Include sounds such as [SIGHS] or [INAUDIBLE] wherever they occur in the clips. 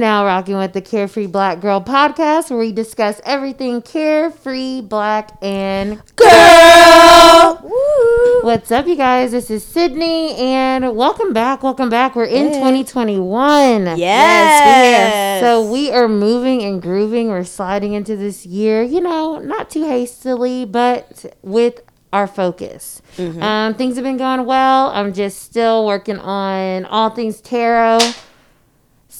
now rocking with the Carefree Black Girl podcast, where we discuss everything carefree, black, and Girl. Woo. What's up, you guys? This is Cidnee, and welcome back. Welcome back. We're in Hey. 2021. Yes, Yes. So we are moving and grooving. We're sliding into this year, you know, not too hastily, but with our focus. Mm-hmm. Um, things have been going well. I'm just still working on all things tarot.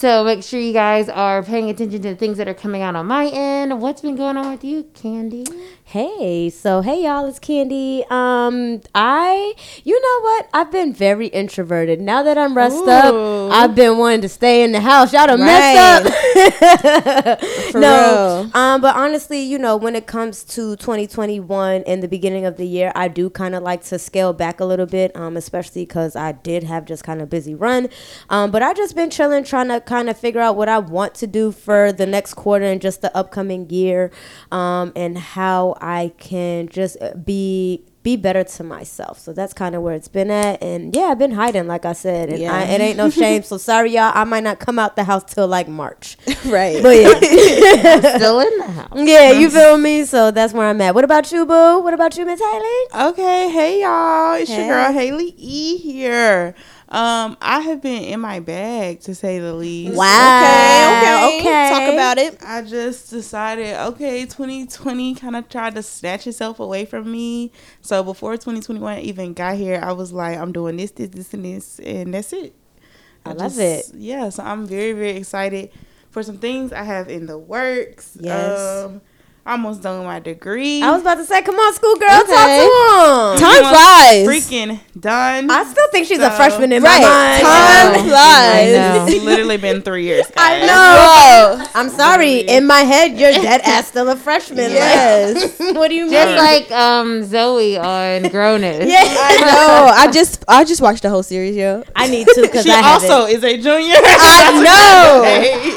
So make sure you guys are paying attention to the things that are coming out on my end. What's been going on with you, Candy? Hey, so hey y'all, it's Candy. Um, I, you know what? I've been very introverted. Now that I'm rest up, I've been wanting to stay in the house. Y'all done messed up. [LAUGHS] No, real. um, but honestly, you know, when it comes to 2021 and the beginning of the year, I do kind of like to scale back a little bit, um, especially because I did have just kind of busy run. Um, but I've just been chilling, trying to kind of figure out what I want to do for the next quarter and just the upcoming year, um, and how I can just uh, be be better to myself. So that's kind of where it's been at. And yeah, I've been hiding, like I said, and Yeah. I, it ain't no shame. So sorry, [LAUGHS] y'all. I might not come out the house till like March. [LAUGHS] right. But yeah. Still in the [LAUGHS] house. Yeah, you feel me? So that's where I'm at. What about you, boo? What about you, Miss Hali? Okay, hey y'all, it's Hey. your girl Hali E here. Um, I have been in my bag to say the least. Okay, okay, okay. Talk about it. I just decided, okay, 2020 kind of tried to snatch itself away from me. So before 2021 even got here, I was like, I'm doing this, this, this, and this, and that's it. I love it. Yeah, so I'm very, very excited for some things I have in the works. Yes. Um, almost done with my degree. I was about to say, come on, schoolgirl, Okay. talk to him. Time flies. freaking done. I still think she's a freshman in Right. my mind. Time flies. It's literally been three years. [LAUGHS] I know. I'm sorry. In my head, you're dead ass still a freshman. Yes. Like, [LAUGHS] what do you mean? Just like [LAUGHS] um Zoe on Grown-ish. yeah. I know. I just I just watched the whole series, yo. I need to because She I haven't. also is a junior. I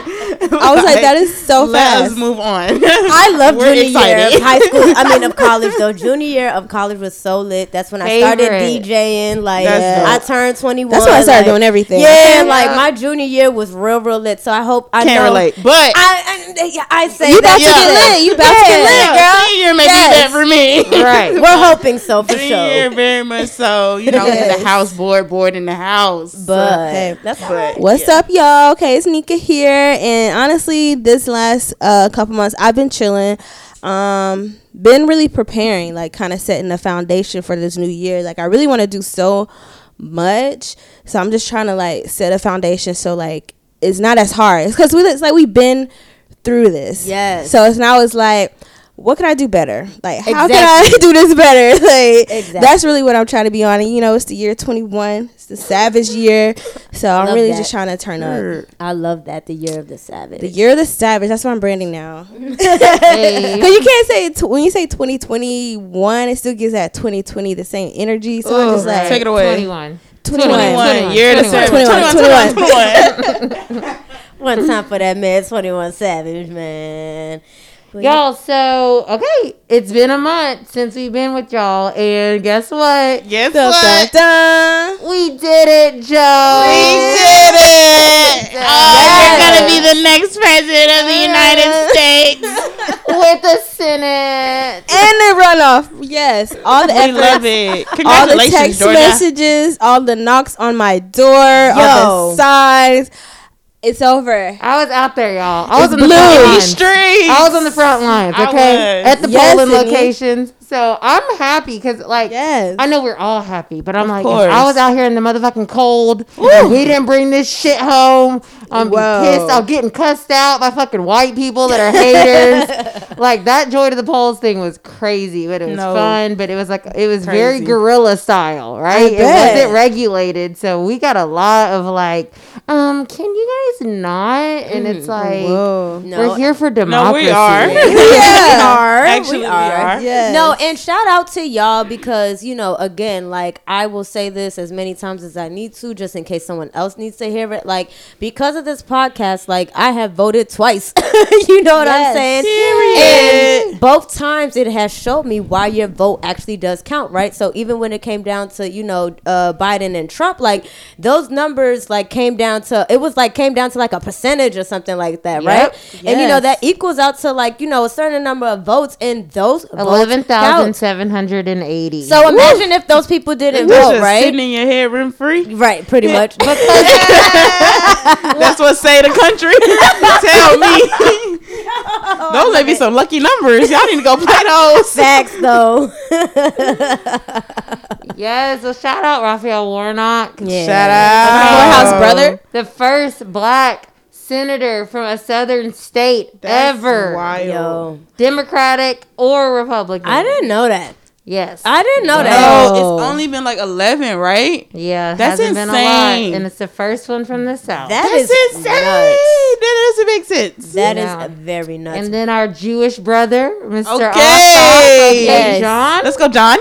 know. Okay. I was like, that is so Let fast. Let us move on. [LAUGHS] I love We're junior year of high school. I mean, of college though. [LAUGHS] Junior year of college was so lit. That's when I started DJing. Like That's I turned 21. That's when I started like- doing everything. Yeah, Okay. like my junior year was real, real lit. So I hope I Can't know. relate, but I, I, yeah, I say You that. about to get lit. You about to get lit, yeah, girl. senior may Yes. be that for me. Right. [LAUGHS] We're hoping so for Junior year, sure. very much so. You know, in Yes. the house board, board in the house. But Hey. that's but What's yeah. up, y'all? Okay, it's Nika here, and honestly, this last uh, couple months, I've been chilling. Um, been really preparing, like kind of setting the foundation for this new year. Like, I really want to do so much, so I'm just trying to like set a foundation so like it's not as hard. It's because we it's like we've been through this. Yes. So it's now it's like. What can I do better? Like, how can I [LAUGHS] do this better? [LAUGHS] Like, Exactly. that's really what I'm trying to be on. And, you know, it's the year 21. It's the savage year. So I'm Love really that. just trying to turn up. I love that the year of the savage. The year of the savage. That's what I'm branding now. [LAUGHS] Hey. Because you can't say it when you say 2021, it still gives that 2020 the same energy. So I'm just like take it away. 21. 21. 21, year to 21, 21, 21, 21. One time for that man, 21 Savage, man. But Y'all, so okay, it's been a month since we've been with y'all, and guess what? Guess Dun, what? dun, dun. We did it, Joe. We did it! Yes. Oh, you're gonna be the next president of the United States. [LAUGHS] with the Senate. And the runoff. Yes. All the We efforts. love it. All the text Georgia. messages, all the knocks on my door, all the signs. It's over. I was out there, y'all. I was It's on the blue. front These lines. streets. I was on the front lines, okay, at the Yes, polling Cidnee. locations. So I'm happy because, like, Yes. I know we're all happy, but I'm Of like, if. I was out here in the motherfucking cold. and We didn't bring this shit home. I'm pissed. I'm getting cussed out by fucking white people that are haters. [LAUGHS] like that joy to the polls thing was crazy, but it was No. fun. But it was like it was very guerrilla style, right? It wasn't regulated, so we got a lot of like, um, can you guys not? And it's like Whoa. No, we're here for democracy. No, we are. [LAUGHS] [LAUGHS] yeah. we are. Actually, we we are. are. Yes. No, and shout out to y'all because you know, again, like I will say this as many times as I need to, just in case someone else needs to hear it. Like because of this podcast, like I have voted twice. [LAUGHS] you know what Yes. I'm saying? Period. And both times it has showed me why your vote actually does count, right? So even when it came down to you know uh, Biden and Trump, like those numbers like came down to it was like came down to like a percentage or something like that, right? And you know that equals out to like you know a certain number of votes, and those Eleven thousand seven hundred and eighty. So imagine if those people didn't vote, just right? sitting in your head rent free. Right, pretty much. [LAUGHS] [LAUGHS] That's what say the country. [LAUGHS] Tell me. those may be some lucky numbers. Y'all need to go play those. facts, though. yes, so shout out Raphael Warnock. Yeah. Shout out. Morehouse brother. the first black senator from a southern state That's ever, wild. Yo, Democratic or Republican. I didn't know that. Yes. I didn't know No, that. Oh. it's only been like 11, right? yeah, That's hasn't been a lot, insane. and it's the first one from the south. That That's is insane. nuts. That doesn't make sense. That is Yeah. very nuts. and then our Jewish brother, Mr. Okay. Ossoff, okay, Yes. John, Let's go, John.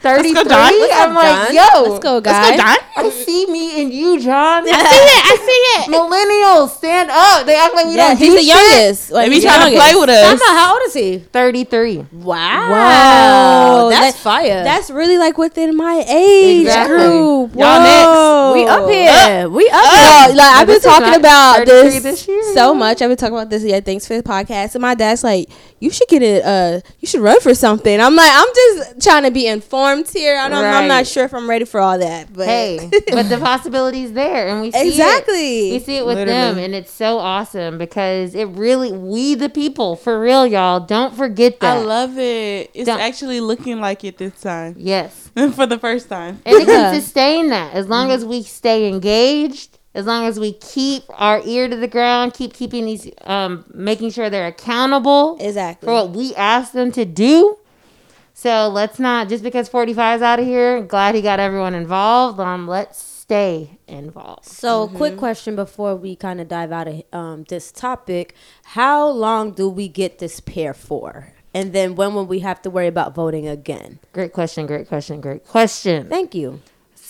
Thirty-three. go, John. What's up, I'm like, John? yo, Let's go, guys. Let's guys. go, John. I see me and you, John. I see it. I see it. [LAUGHS] Millennials, stand up. They act like we Yeah, don't he's do the shit. youngest. Like, They he's the trying to play with Time us. out, how old is he? Thirty-three. Wow. Wow. That's That- fire. That's really like within my age Exactly. group. Y'all next. We up here. we up here. like I've been talking about this, this year, so much. I've been talking about this. Yeah, thanks for the podcast. And my dad's like, "You should get it. Uh, you should run for something." I'm like, I'm just trying to be informed here. I don't, I'm not sure if I'm ready for all that. But Hey, [LAUGHS] but the possibilities there, and we see exactly. It. We see it with them, and it's so awesome because it really we the people for real, y'all. Don't forget that. I love it. It's Don't- actually looking like it this time. yes, [LAUGHS] For the first time. and it [LAUGHS] can sustain that as long as we stay engaged. As long as we keep our ear to the ground, keep keeping these, um, making sure they're accountable exactly. for what we asked them to do. So let's not just because 45 is out of here. Glad he got everyone involved. Um, let's stay involved. So, quick question before we kind of dive out of um, this topic: How long do we get this pair for? And then when will we have to worry about voting again? Great question. Great question. Great question. Thank you.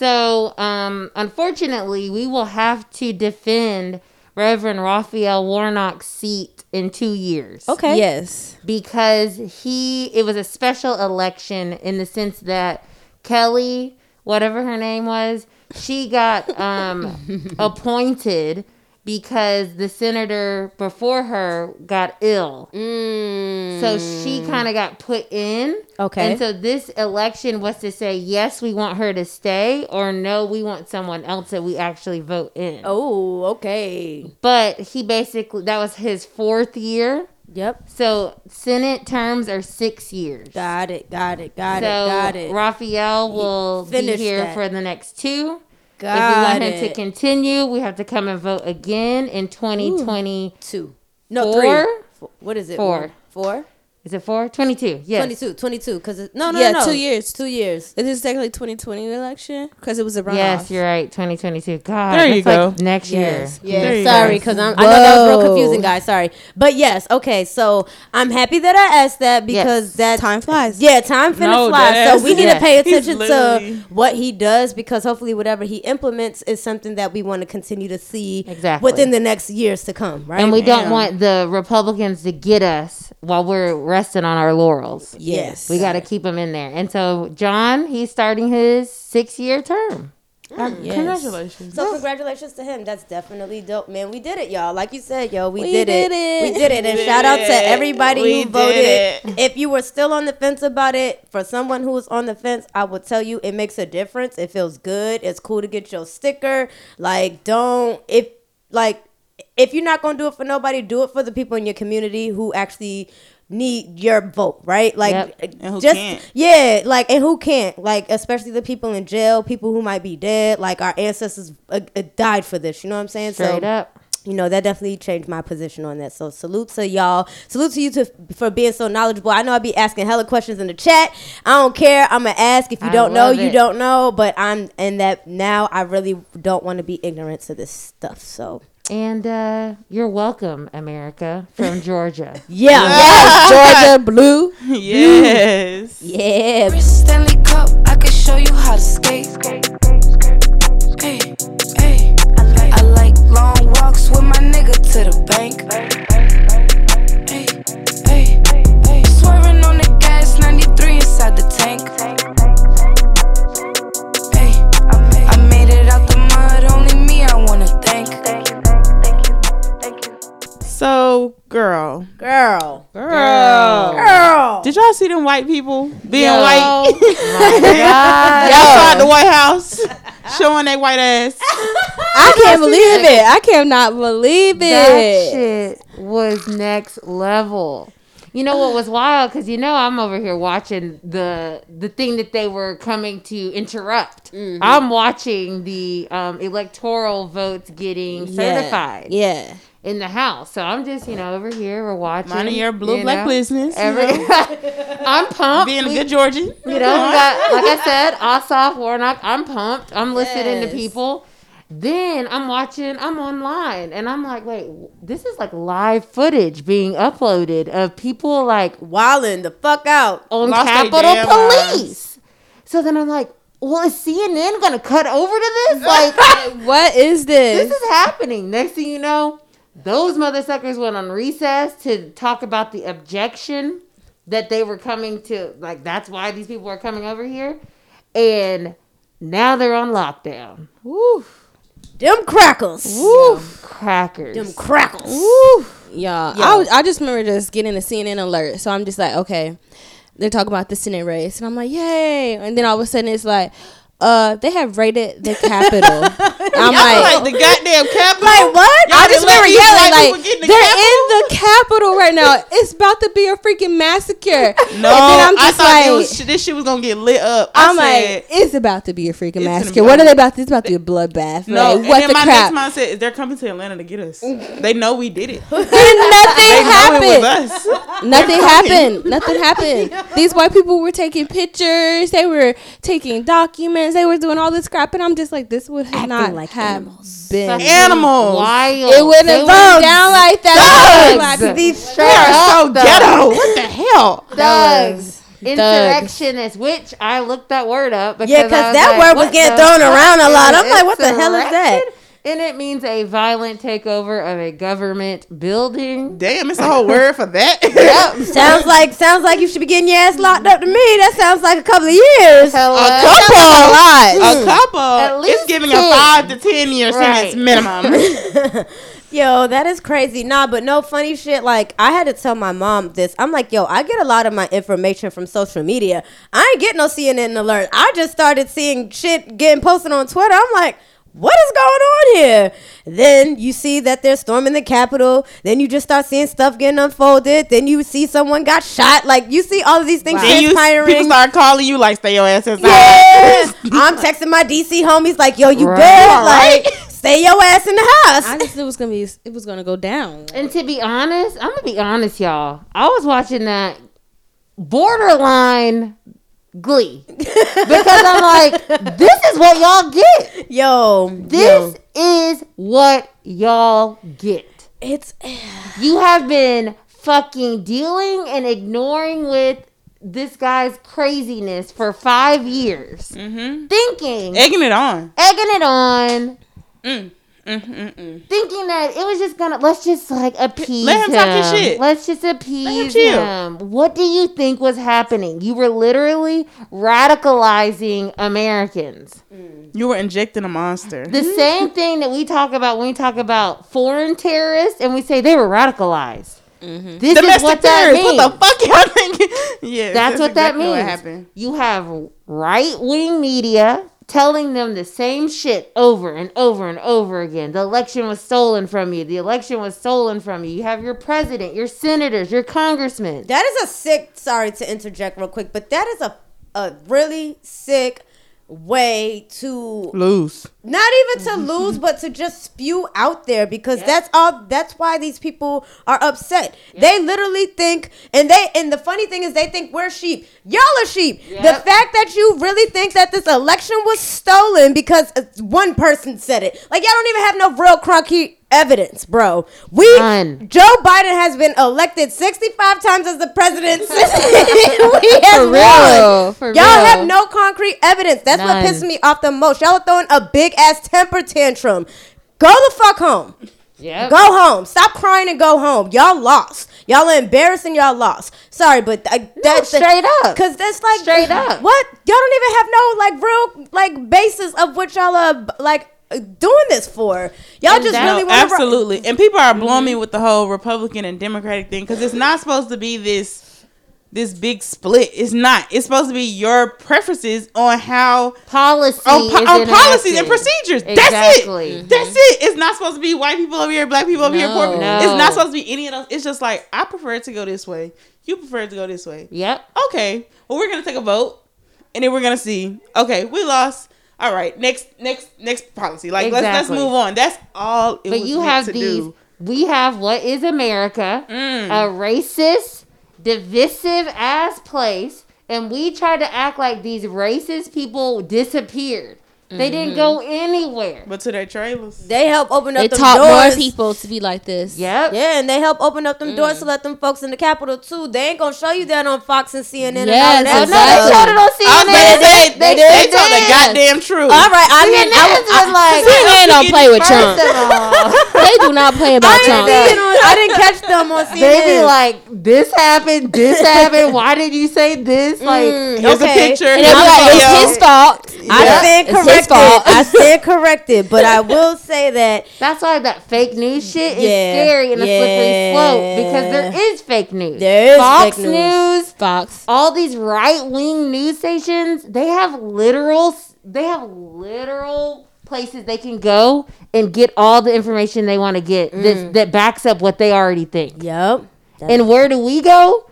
So, um, unfortunately, we will have to defend Reverend Raphael Warnock's seat in two years. Okay. Yes. Because he, it was a special election in the sense that Kelly, whatever her name was, she got um, [LAUGHS] appointed because the senator before her got ill. So she mm. kind of got put in. Okay. And so this election was to say, yes, we want her to stay, or no, we want someone else that we actually vote in. Oh, okay. But he basically, that was his fourth year. Yep. So Senate terms are six years. Got it. Got it. Got so it. Got it. Raphael will be finished here that. for the next two. If we Got want him it. to continue, we have to come and vote again in 2020. Two. No, Four? three. Four. What is it? Four. Four? Is it four? 22. Yes. 22. 22. Because it, no, no, Yeah, no, no. two years. Two years. Is this technically 2020 election? Because it was a runoff. Yes, you're right. 2022. God, There you that's like go. next Yes. Yeah, There you sorry, because I know that was real confusing, guys. Sorry, but yes, okay. So I'm happy that I asked that because Yes. that Time flies. Yeah, time finna No, fly. So we ass- need to pay attention to what he does because hopefully whatever he implements is something that we want to continue to see Exactly. within the next years to come. Right? And we don't Damn. want the Republicans to get us while we're resting on our laurels. yes, We got to keep them in there. And so, John, he's starting his six year term. Mm, yes. Congratulations. So congratulations to him. That's definitely dope, man. We did it, y'all. Like you said, yo, we, We did, it. did it. We did it. And We shout out to everybody We who voted. it. If you were still on the fence about it, for someone who was on the fence, I would tell you it makes a difference. It feels good. It's cool to get your sticker. Like, don't if like if you're not gonna do it for nobody, do it for the people in your community who actually need your vote, right? Like Yep. And who just can't. yeah, like and who can't? Like especially the people in jail, people who might be dead. Like our ancestors uh, uh, died for this. You know what I'm saying? Straight so up. you know that definitely changed my position on that. So salute to y'all. Salute to you to, for being so knowledgeable. I know I be asking hella questions in the chat. I don't care. I'm gonna ask. If you I don't know, love you don't know. But I'm in that now I really don't want to be ignorant to this stuff. So and uh, you're welcome, America, from [LAUGHS] Georgia. yeah, yes, Georgia blue. Yes, Yeah. Stanley Cup, I can show you how to skate. Hey, hey, I like long walks with my nigga to the bank. Hey, hey, hey, swerving on the gas, 93 inside the tank. So, girl, Girl. Girl. Girl. did y'all see them white people being Yo. white? My [LAUGHS] God. Outside the White House, showing their white ass. I can't believe it. I cannot believe it. That shit was next level. You know what was wild? Because you know I'm over here watching the the thing that they were coming to interrupt. Mm-hmm. I'm watching the um, electoral votes getting certified Yeah. In the house. So I'm just you know over here we're watching. Minding your blue you black know, business. you know, [LAUGHS] I'm pumped. being a good Georgian. you know, got like I said, [LAUGHS] Ossoff, Warnock. I'm pumped. I'm listening to people. Then I'm watching. I'm online, and I'm like, wait, this is like live footage being uploaded of people like Wildin' the fuck out. on Lost Capitol Police. So then I'm like, well, is CNN gonna cut over to this? [LAUGHS] Like, What is this? this is happening. Next thing you know, those mother suckers went on recess to talk about the objection that they were coming to. Like, that's why these people are coming over here. And now they're on lockdown. Woo. Them crackles. crackers. Crackers. Them crackers. Y'all, I, was- I just remember just getting a CNN alert. So I'm just like, okay, they're talking about the Senate race. And I'm like, yay. And then all of a sudden it's like, uh, they have raided the Capitol. [LAUGHS] I'm Y'all like, like the goddamn Capitol. Like what? Y'all I just let remember these yelling white like people get in the they're Capitol? in the Capitol right now. [LAUGHS] It's about to be a freaking massacre. No, and then I'm I just thought like, was, this shit was gonna get lit up. I I'm said, like, it's about to be a freaking massacre. be- What are they about? to It's about to be a bloodbath. no. like, and what then the my crap? next mind said, they're coming to Atlanta to get us. They know we did it. [LAUGHS] Nothing They happened. it. Nothing happened. Nothing happened. These white people were taking pictures. They were taking documents. They were doing all this crap, and I'm just like, this would have not like have animals. been. Fucking Animals. Wild. It wouldn't have were gone down like that. thugs. Like, These They are so up, though. ghetto. What the hell? [LAUGHS] thugs. Thugs. Insurrectionists, which I looked that word up because Yeah, because that like, word was getting thrown around a lot. I'm like, what the hell is that? Insurrection? And it means a violent takeover of a government building. Damn, it's a whole word for that. [LAUGHS] Yep. [LAUGHS] Sounds like sounds like you should be getting your ass locked up to me. That sounds like a couple of years. Hello? A couple. A lot. A couple. At it's least giving 10. a five to ten year Right. sentence minimum. [LAUGHS] Yo, that is crazy. Nah, but no funny shit. Like, I had to tell my mom this. I'm like, yo, I get a lot of my information from social media. I ain't get no CNN alert. I just started seeing shit getting posted on Twitter. I'm like, what is going on here? Then you see that they're storming the Capitol. Then you just start seeing stuff getting unfolded. Then you see someone got shot. Like, you see all of these things then you transpiring. people start calling you like, stay your ass inside. Yes. [LAUGHS] I'm texting my DC homies like, yo, you Right. good? All right. Like, stay your ass in the house. I just knew it was gonna be. It was gonna go down. And to be honest, I'm gonna be honest, y'all. I was watching that borderline Glee [LAUGHS] because I'm like, this is what y'all get. Yo, This yo. is what y'all get. it's [SIGHS] You have been fucking dealing and ignoring with this guy's craziness for five years, Mm-hmm. thinking, Egging it on. egging it on, Mm. Mm, mm, mm. thinking that it was just gonna let's just like appease Let him talk his shit. Let's just appease chill. him. What do you think was happening? You were literally radicalizing Americans. You were injecting a monster. The same thing that we talk about when we talk about foreign terrorists and we say they were radicalized. This is Domestic what that terrorists. means. What the fuck y'all thinking? [LAUGHS] Yeah, That's, what that means. What you have right wing media telling them the same shit over and over and over again. The election was stolen from you. The election was stolen from you. You have your president, your senators, your congressmen. that is a sick. Sorry to interject real quick, but that is a a really sick way to Lose. not even to lose, but to just spew out there because that's all. That's why these people are upset. They literally think, and they and the funny thing is, they think we're sheep. Y'all are sheep. The fact that you really think that this election was stolen because uh, one person said it, like y'all don't even have no real concrete evidence, bro. We None. Joe Biden has been elected sixty-five times as the president since [LAUGHS] we has [LAUGHS] For won. real, for Y'all real. have no concrete evidence. That's None. what pisses me off the most. Y'all are throwing a big ass temper tantrum. Go the fuck home. Yep. Go home. Stop crying and go home. Y'all lost. Y'all are embarrassing. Y'all lost. Sorry, but I, that's straight up. Cause that's like Straight up. What y'all don't even have no like real like basis of what y'all are like Uh, doing this for? Y'all And just that- really No, want absolutely. And people are mm-hmm. blowing me with the whole Republican and Democratic thing because it's not supposed to be this this big split. It's not. It's supposed to be your preferences on how Policy on, po- is on policies and procedures. Exactly. That's it. That's it. It's not supposed to be white people over here, black people over here, poor people. No. It's not supposed to be any of those. It's just like I prefer it to go this way. You prefer it to go this way. Yep. Okay. Well, we're gonna take a vote, and then we're gonna see. Okay, we lost. All right. Next, next, next policy. Like let's let's move on. That's all. It But was you have to these. do. We have what is America, Mm. a racist, divisive ass place, and we try to act like these racist people disappeared. They didn't go anywhere. But to their trailers. They help open up They them taught more people to be like this. Yep. Yeah, and they help open up them doors to let them folks in the Capitol too. They ain't gonna show you that on Fox and CNN. Yes, and all no, they showed it on I was CNN. gonna say they, they, they told the goddamn truth. All right, I mean, I, CNN was, was like, CNN don't play with Trump. first of all, [LAUGHS] They do not play about I, Trump. didn't on, I didn't catch them on CNN. [LAUGHS] they be like, this happened, this [LAUGHS] happened. Why did you say this? Like, Mm, Here's okay. a picture. And here's they be like, video. it's his fault. I Yeah, stand it's his corrected. fault. I stand [LAUGHS] corrected, but I will say that That's why that fake news shit is Yeah, scary and a slippery slope because there is fake news. There is Fox fake news. News, Fox. all these right wing news stations, they have literal, they have literal places they can go and get all the information they want to get Mm. that, that backs up what they already think. yep. And where do we go?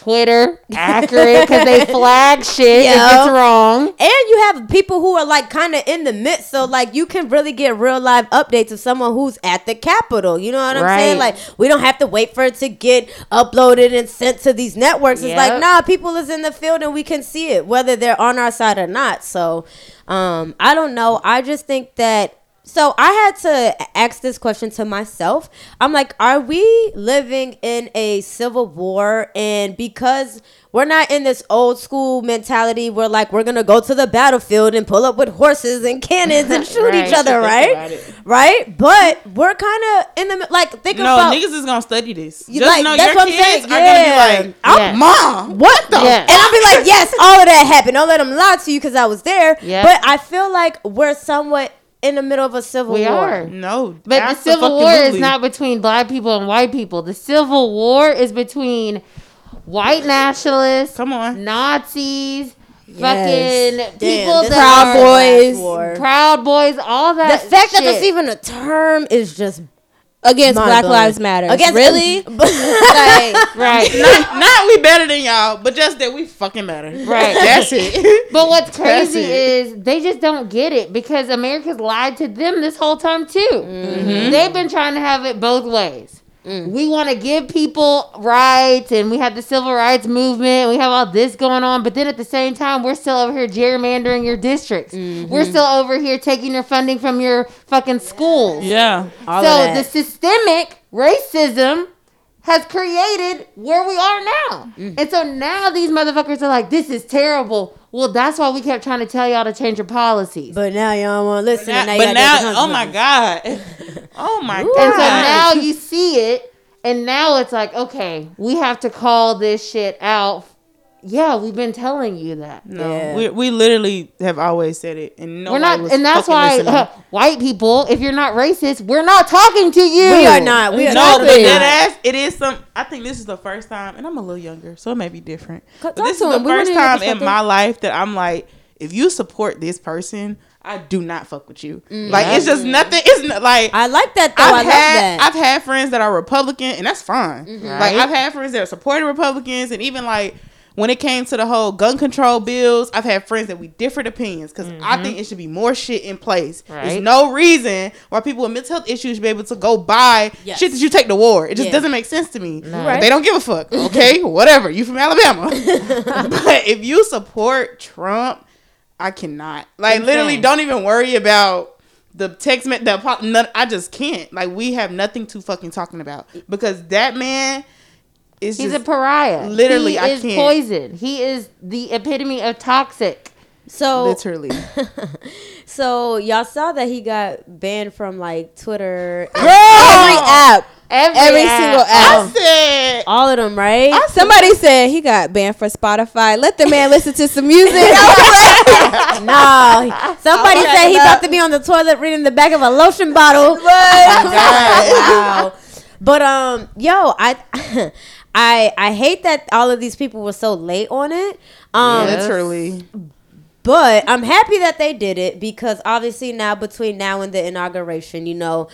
Twitter, accurate [LAUGHS] because they flag shit if Yeah. it's wrong. And you have people who are like kind of in the midst, so like you can really get real live updates of someone who's at the Capitol. You know what I'm saying? Like we don't have to wait for it to get uploaded and sent to these networks. It's like nah, people is in the field and we can see it whether they're on our side or not. So um, I don't know. I just think that. So I had to ask this question to myself. I'm like, are we living in a civil war? And because we're not in this old school mentality where like we're gonna go to the battlefield and pull up with horses and cannons and [LAUGHS] shoot Right. each other, [LAUGHS] right? Right? But we're kind of in the like think No, about niggas is gonna study this. You Just like- know that's your what I'm kids saying, are yeah. gonna be like, Yeah. "Mom, what the?" Yeah. And I'll be like, yes, all of that happened. Don't let them lie to you because I was there. Yeah. But I feel like we're somewhat in the middle of a civil We war. are. No, But the Civil War is not between black people and white people. The Civil War is between white nationalists, Come on. Nazis, Yes. fucking Damn, people this that Proud are Boys. Proud Boys, all that. The that. fact that shit. that's even a term is just Against mind Black blowing. Lives Matter. Against really? [LAUGHS] [LAUGHS] like, right. not, not we better than y'all, but just that we fucking better. Right. That's it. [LAUGHS] But what's crazy is they just don't get it because America's lied to them this whole time too. Mm-hmm. They've been trying to have it both ways. Mm. We want to give people rights, and we have the civil rights movement. We have all this going on, but then at the same time, we're still over here gerrymandering your districts. Mm-hmm. We're still over here taking your funding from your fucking schools. yeah. all so the systemic racism has created where we are now. Mm. And so now these motherfuckers are like, this is terrible. Well, that's why we kept trying to tell y'all to change your policies. but now y'all want to listen. Now- and now but now, oh my god, [LAUGHS] oh my Ooh. god. and so now you see it, and now it's like, okay, we have to call this shit out. Yeah, we've been telling you that. no, Yeah. we we literally have always said it, and we're nobody not, was and that's why uh, white people, if you're not racist, we're not talking to you. We are not. We are no, not. but that ass, it is some. I think this is the first time, and I'm a little younger, so it may be different. But this is the him. First time in my life that I'm like, if you support this person, I do not fuck with you. Like it's just nothing. It's not like I like that though. I've I love had that. I've had friends that are Republican, and that's fine. Like I've had friends that are supporting Republicans, and even like when it came to the whole gun control bills, I've had friends that we different opinions because I mm-hmm. think it should be more shit in place. There's no reason why people with mental health issues should be able to go buy Yes. shit that you take to war. It just Yeah. doesn't make sense to me. No. But They don't give a fuck. [LAUGHS] Okay, whatever. You from Alabama, [LAUGHS] but if you support Trump, I cannot. Like Insane. literally, don't even worry about the text me- the apo- none, I just can't. Like we have nothing to fucking talking about because that man is He's just a pariah. literally, he I is can't. poison. He is the epitome of toxic. so literally. [LAUGHS] so y'all saw that he got banned from like Twitter. every app. Every app. single I app. said, All of them, right? Somebody said he got banned for Spotify. Let the man listen to some music. [LAUGHS] [LAUGHS] no. Somebody said he about to be on the toilet reading the back of a lotion bottle. wow. But um, yo, I, I, I hate that all of these people were so late on it. Um, Yes. literally. But I'm happy that they did it because obviously now between now and the inauguration, you know,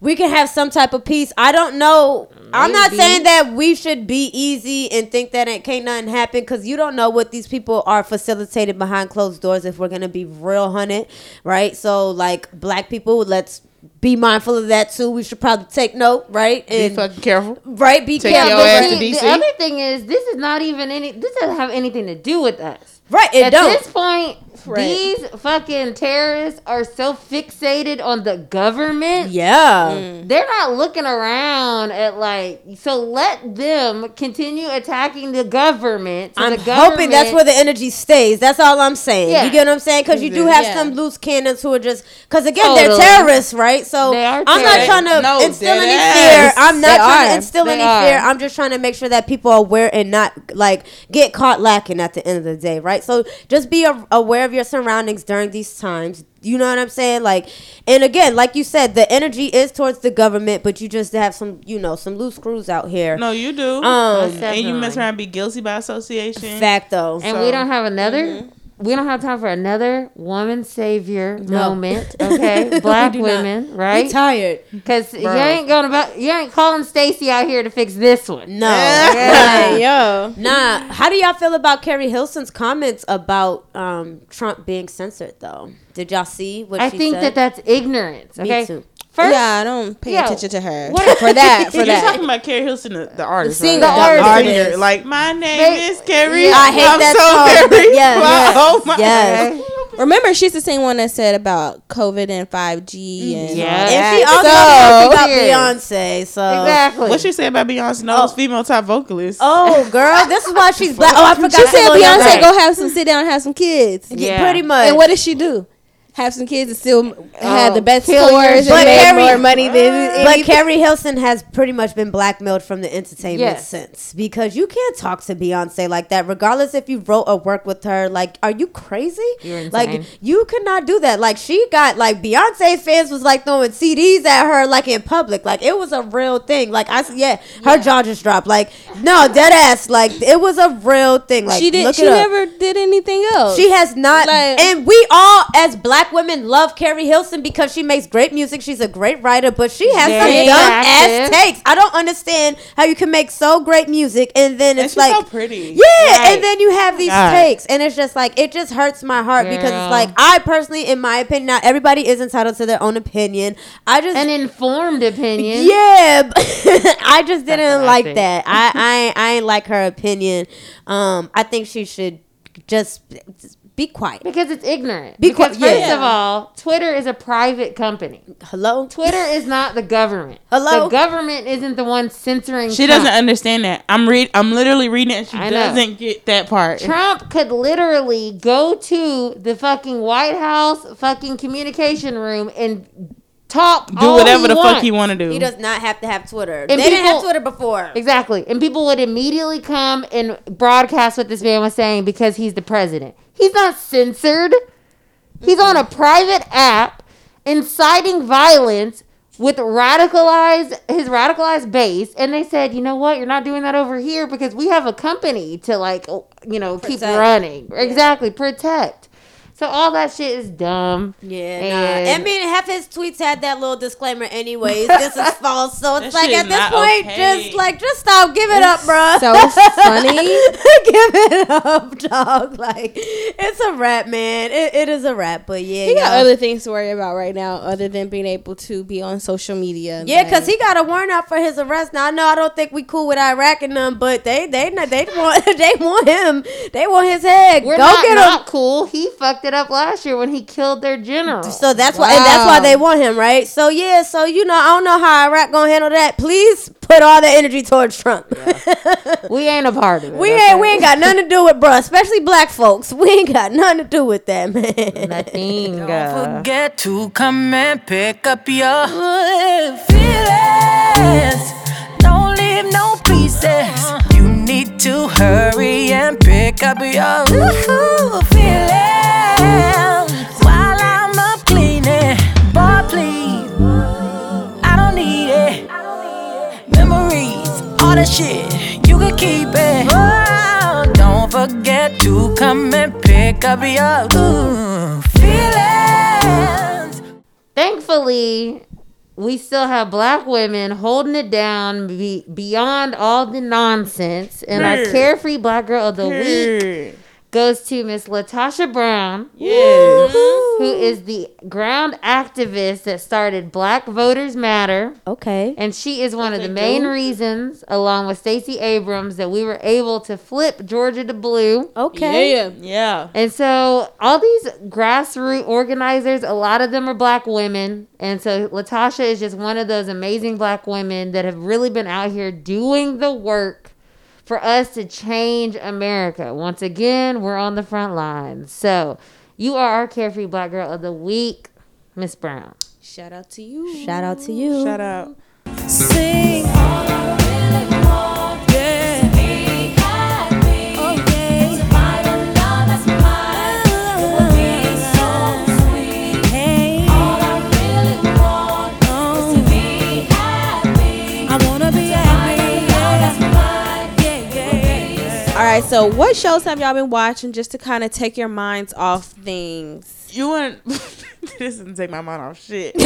we can have some type of peace. I don't know. I'm not saying that we should be easy and think that it can't nothing happen because you don't know what these people are facilitated behind closed doors. If we're gonna be real hunted, right? So like black people, let's be mindful of that too. We should probably take note, right? Be And fucking careful. right, be Take Yeah, your careful. but ass to DC. the other thing is, this is not even any. This doesn't have anything to do with us. Right, it At don't. this point, Right. these fucking terrorists are so fixated on the government. yeah. Mm. They're not looking around at like. So let them continue attacking the government. So I'm the government, hoping that's where the energy stays. That's all I'm saying. Yeah. You get what I'm saying? Because you do have Yeah. some loose cannons who are just because again Totally. they're terrorists, right? So They are I'm not trying to No, instill any dead fear. I'm not They trying to instill They any are. fear. I'm just trying to make sure that people are aware and not like get caught lacking at the end of the day, right? So just be aware of your surroundings during these times. You know what I'm saying? Like, and again, like you said, the energy is towards the government, but you just have some, you know, some loose screws out here. No, you do. Um, and you mess around and be guilty by association. Fact though. and So- we don't have another. Mm-hmm. We don't have time for another woman savior No. moment. [LAUGHS] Okay, black do not. women, We right? tired. Because you ain't going about. You ain't calling Stacey out here to fix this one. No. Hey, yo. Nah, how do y'all feel about Keri Hilson's comments about um, Trump being censored? Though, did y'all see what she said? I think said? that that's ignorance. Me Okay. Too. First, yeah, I don't pay Yo, attention to her [LAUGHS] what- for that. For You're that. talking about Keri Hilson, the, the artist. singer, right? the artist. Like, my name They- is Carrie. Yeah. I hate I'm that so song, but Carrie. yes, [LAUGHS] Wow. yes, Oh my yes. Remember, she's the same one that said about COVID and 5G mm-hmm. and Yeah. And she also So- about Serious. Beyonce. So exactly. What she say about Beyonce? No, Oh. female top vocalist. Oh, girl, [LAUGHS] this is why she's black. Oh, I forgot. She said Beyonce go have some sit down and have some kids. Yeah. Pretty much. And what does she do? Have some kids and still Oh, the best kill scores and Carrie- more money than But Keri Hilson has pretty much been blackmailed from the entertainment Yes. sense because you can't talk to Beyonce like that, regardless if you wrote or worked with her. Like, are you crazy? Like, you cannot do that. Like, she got like Beyonce fans was like throwing CDs at her like in public. Like, it was a real thing. Like, I yeah, her jaw just dropped. Like, no, dead ass. Like, it was a real thing. Like, she did. She never did anything else. She has not, Like- and we all as black women love Keri Hilson because she makes great music. She's a great writer, but she has some dumb ass takes. I don't understand how you can make so great music and then it's she's like. so pretty. yeah, Right. and then you have these God. takes, and it's just like it just hurts my heart because it's like I personally, in my opinion, not everybody is entitled to their own opinion. I just An informed opinion. yeah, [LAUGHS] I just didn't what I like think. that. I, [LAUGHS] I ain't- I ain't like her opinion. Um, I think she should just be quiet. Because it's ignorant. Be because qui- first yeah. of all, Twitter is a private company. Hello. Twitter is not the government. Hello? The government isn't the one censoring. She Trump. doesn't understand that. I'm read. I'm literally reading it. and She I doesn't get that part. Trump could literally go to the fucking White House fucking communication room and talk. Do all whatever he the fuck he want to do. He does not have to have Twitter. And they didn't have Twitter before. Exactly. And people would immediately come and broadcast what this man was saying because he's the president. He's not censored. He's on a private app inciting violence with radicalized his radicalized base and they said, "You know what? You're not doing that over here because we have a company to like, you know, keep Protect. running. Exactly, protect." So all that shit is dumb. Yeah, And- nah. I mean, half his tweets had that little disclaimer, anyways. [LAUGHS] this is false, so it's like at this point, okay. just like just stop, give it up, bro. so [LAUGHS] funny. [LAUGHS] give it up, dog. Like it's a rap, man. It, it is a rap, but yeah, He got y'all. other things to worry about right now, other than being able to be on social media. Yeah, cause he got a warrant out for his arrest. Now I know I don't think we cool with Iraq and them, but they they they want they want him. They want his head. We're Go not, get him. not cool. He fucked it up last year when he killed their general. So that's why, and that's why they want him, right? So yeah, so you know, I don't know how Iraq gonna handle that. Please put all the energy towards Trump. [LAUGHS] we ain't a part of it. we okay? ain't, we ain't got nothing to do with, bruh. Especially black folks, we ain't got nothing to do with that, man. Nothing. Don't uh, forget to come and pick up your feelings. Don't leave no pieces. You need to hurry and pick up your all that shit, you can keep it. Oh, don't forget to come and pick up your ooh, feelings. Thankfully, we still have black women holding it down be- beyond all the nonsense. And our carefree black girl of the week. Goes to Miss LaTosha Brown. Yes. who is the ground activist that started Black Voters Matter. Okay. And she is one of the main reasons, along with Stacey Abrams, that we were able to flip Georgia to blue. Okay. Yeah. Yeah. And so all these grassroots organizers, a lot of them are black women. And so Latasha is just one of those amazing black women that have really been out here doing the work for us to change America. Once again, we're on the front lines. So you are our carefree black girl of the week, Miss Brown. Shout out to you. Shout out to you. Shout out. Sing. So what shows have y'all been watching just to kind of take your minds off things? You want [LAUGHS] this doesn't take my mind off shit. [LAUGHS]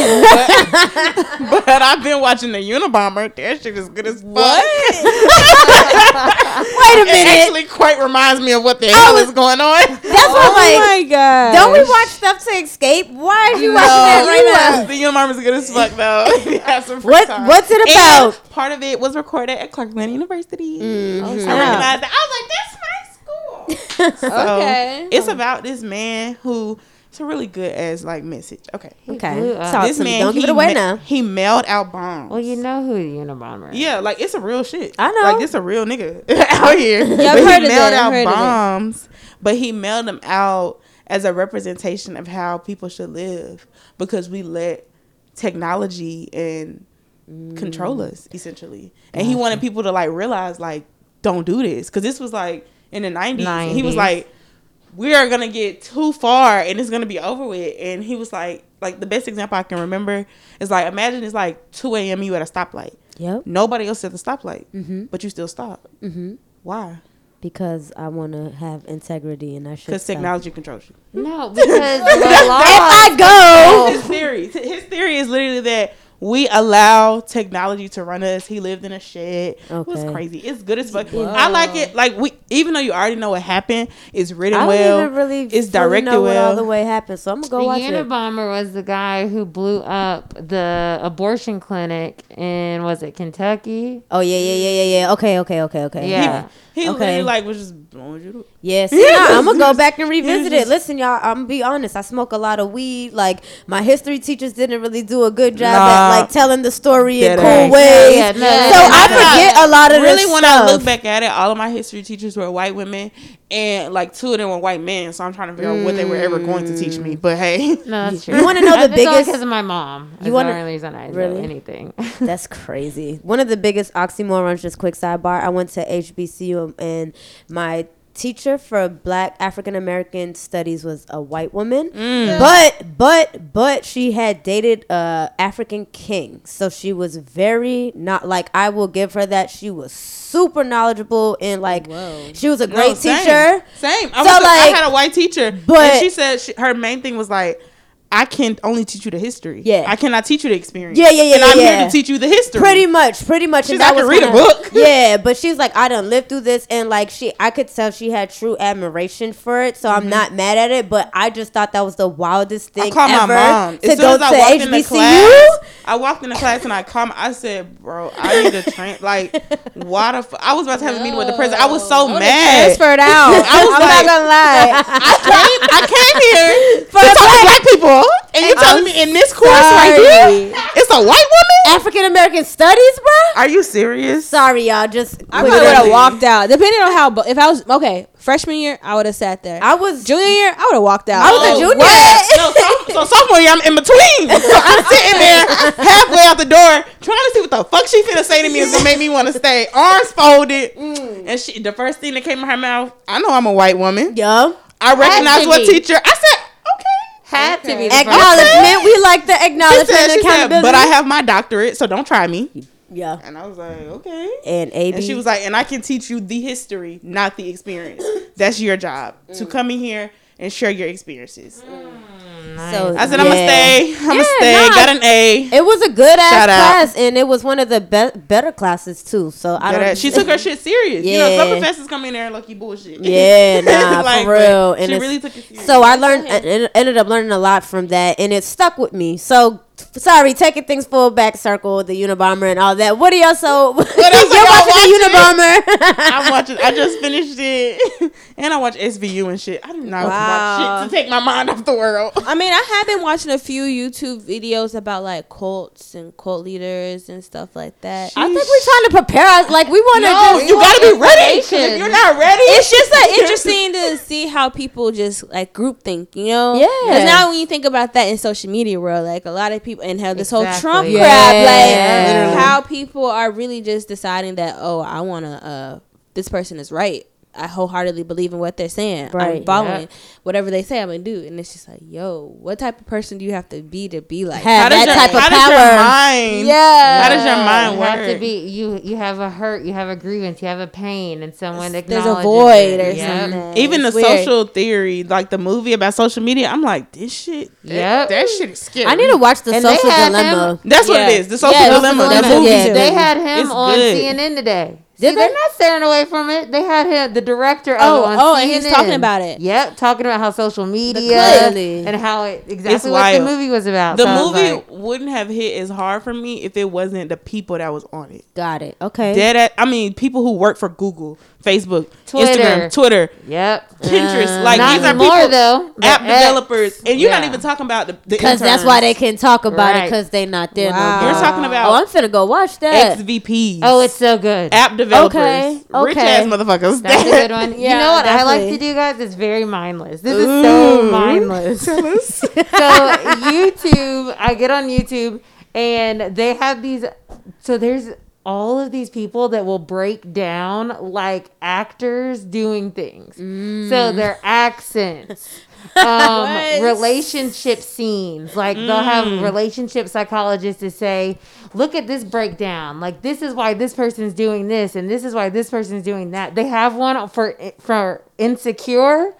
But, but I've been watching the Unabomber. That shit is good as fuck. [LAUGHS] Wait a It minute. actually quite reminds me of what the hell is going on. That's what I'm like. my god! Don't we watch stuff to escape? Why are you watching that right now? The Unabomber is good as fuck though. It has some What time. What's it And about? part of it was recorded at Clark Atlanta University. Mm-hmm. I recognized that. I was like, that's my school. So, Okay. It's about this man who it's a really good as like message. Okay. Okay. blew up. Talk this to me. man Don't give he it away ma- now. He mailed out bombs. Well, you know who the Unabomber is. Yeah, like it's a real shit. I know. Like this a real nigga [LAUGHS] out here. Yeah, I've but heard he of mailed that, out heard of it. bombs, but he mailed them out as a representation of how people should live because we let technology and control mm. us essentially. And he wanted people to like realize like don't do this because this was like in the 90s, and he was 90s. like we are gonna get too far and it's gonna be over with. And he was like, like the best example I can remember is like, imagine it's like 2 a.m. you at a stoplight. Yep. Nobody else at the stoplight, Mm-hmm. but you still stop. Mm-hmm. Why? Because I want to have integrity and I should. Because technology controls you. No, [LAUGHS] because the If. I go. His theory, his theory is literally that we allow technology to run us. He lived in a shed. Okay. It was crazy. It's good as fuck. I like it. Like we, even though you already know what happened, it's written I don't well. even really it's fully directed know what all the way happened, so I'm gonna go the watch it. Unabomber was the guy who blew up the abortion clinic in was it Kentucky? Oh yeah, yeah, yeah, yeah, yeah. Okay, okay, okay, okay. Yeah. He Okay. literally like was just blowing you. to- Yeah, see, now I'm gonna go back and revisit just- it. Listen, y'all, I'm gonna be honest. I smoke a lot of weed. Like my history teachers didn't really do a good job Nah. at like telling the story in cool ass. ways. Yeah, yeah, no, so no, I no. forget a lot of really this when stuff. I look back at it, all of my history teachers were white women, and like two of them were white men. So I'm trying to figure out what they were ever going to teach me. Mm. But hey, [LAUGHS] [LAUGHS] No, that's true. You wanna know the biggest- because of my mom. You wanna- only reason I Really? anything. [LAUGHS] That's crazy. One of the biggest oxymorons, just quick sidebar. I went to HBCU and my teacher for black African American studies was a white woman. Mm. But but but she had dated a African king. So she was very not like I will give her that. She was super knowledgeable and like she was a No, great same. teacher. Same. I, So, was a- I had a white teacher, but- but she said she, her main thing was like, I can only teach you the history. Yeah. I cannot teach you the experience. Yeah, yeah, yeah, And yeah, I'm yeah. here to teach you the history. Pretty much, pretty much. She's and like, that "I can was read a kinda- book." [LAUGHS] Yeah, but she's like, I done lived through this, and like she, I could tell she had true admiration for it. So I'm not mad at it, but I just thought that was the wildest Mm-hmm. I thing called ever my mom. to As soon go as I to walked in the HBCU. class, I walked in the class and I called. I said, "Bro, I need to train." [LAUGHS] Like, why the? F-? I was about to have a meeting with the president. I was so mad. Transferred [LAUGHS] out. I was I'm like- not gonna lie. I came, I came here For to the talk to black- black people, And you're telling me in this course right here, it's a white woman? African American studies, bro. Are you serious? Sorry, y'all. Just I put probably it would have walked out. Depending on how, if I was okay, freshman year, I would have sat there. I was Junior year, I would have walked out. I was a Oh, junior. what? [LAUGHS] No, so, so sophomore year, I'm in between. [LAUGHS] So I'm sitting there halfway out the door, trying to see what the fuck she finna say to me is gonna make me want to stay. [LAUGHS] Arms folded, mm. and she the first thing that came in her mouth. I know I'm a white woman. Yeah. I recognize what teacher. I said okay. Had to be the first. Acknowledgement. We like the She acknowledgement said, and she said, accountability. but I have my doctorate, so don't try me. yeah. And I was like, okay. And AB. And she was like, and I can teach you the history, not the experience. That's your job to mm. come in here and share your experiences. Mm. So I said, I'm gonna yeah. stay. I'm gonna Yeah, stay. nah. Got an A. It was a good ass Shout out. class, and it was one of the be- better classes too. So I That- don't. [LAUGHS] she took her shit serious. You know, some professors come in there and lucky bullshit. Yeah, [LAUGHS] nah, Like, for real. She And it's- really took it serious. So I learned, I ended up learning a lot from that, and it stuck with me. So sorry, taking things full back circle, the Unabomber and all that. What are y'all so? [LAUGHS] else You're are y'all watching the Unabomber. [LAUGHS] I'm watching. I just finished it, [LAUGHS] and I watch SVU and shit. I do not Wow. watch shit to take my mind off the world. I mean, I have been watching a few YouTube videos about like cults and cult leaders and stuff like that. I think we're trying to prepare us. Like we want to No, just. you gotta be ready. 'cause If you're not ready, it's just like interesting to see how people just like group think, you know? Yeah. Because now when you think about that in social media world, like a lot of people and how this whole Trump Yeah. crap, like how people are really just deciding that oh, I wanna uh this person is right. I wholeheartedly believe in what they're saying. Right. I'm following Yeah. whatever they say I'm gonna do. And it's just like, yo, what type of person do you have to be to be like Have how that your, type of how does your power. mind? Yeah. How does your mind You work? have to be you. You have a hurt. You have a grievance. You have a pain, and someone There's acknowledges a void it. or Yep. something. Even It's the weird. social theory, like the movie about social media, I'm like, this shit. That, Yep. that shit is scary. I need to watch the And they social had dilemma. That's what it is. The social Yeah, Social dilemma. Dilemma. That movie. Yeah. They had him It's on good. CNN today. Did See, they're not staring away from it. They had him, the director of Oh, it on oh, CNN. and he's talking about it. Yep, talking about how social media and how it It's exactly what the movie was about. The So movie like, wouldn't have hit as hard for me if it wasn't the people that was on it. Got it. Okay. Dead at, I mean, people who work for Google, Facebook, Twitter. Instagram, Twitter, yep. Pinterest. Uh, like not these are people, though. App developers, and you're not even talking about the Because that's why they can talk about it because they're not there Wow. no more. You're talking about. Oh, I'm finna go watch that. XVPs. Oh, it's so good. app developers, Okay, rich ass motherfuckers. That's a good one. [LAUGHS] you know what I like to do, guys? It's very mindless. This is so mindless. [LAUGHS] so YouTube, I get on YouTube and they have these. So there's all of these people that will break down like actors doing things. So their accents. [LAUGHS] Um, relationship scenes like they'll have relationship psychologists to say look at this breakdown like this is why this person's doing this and this is why this person's doing that they have one for for insecure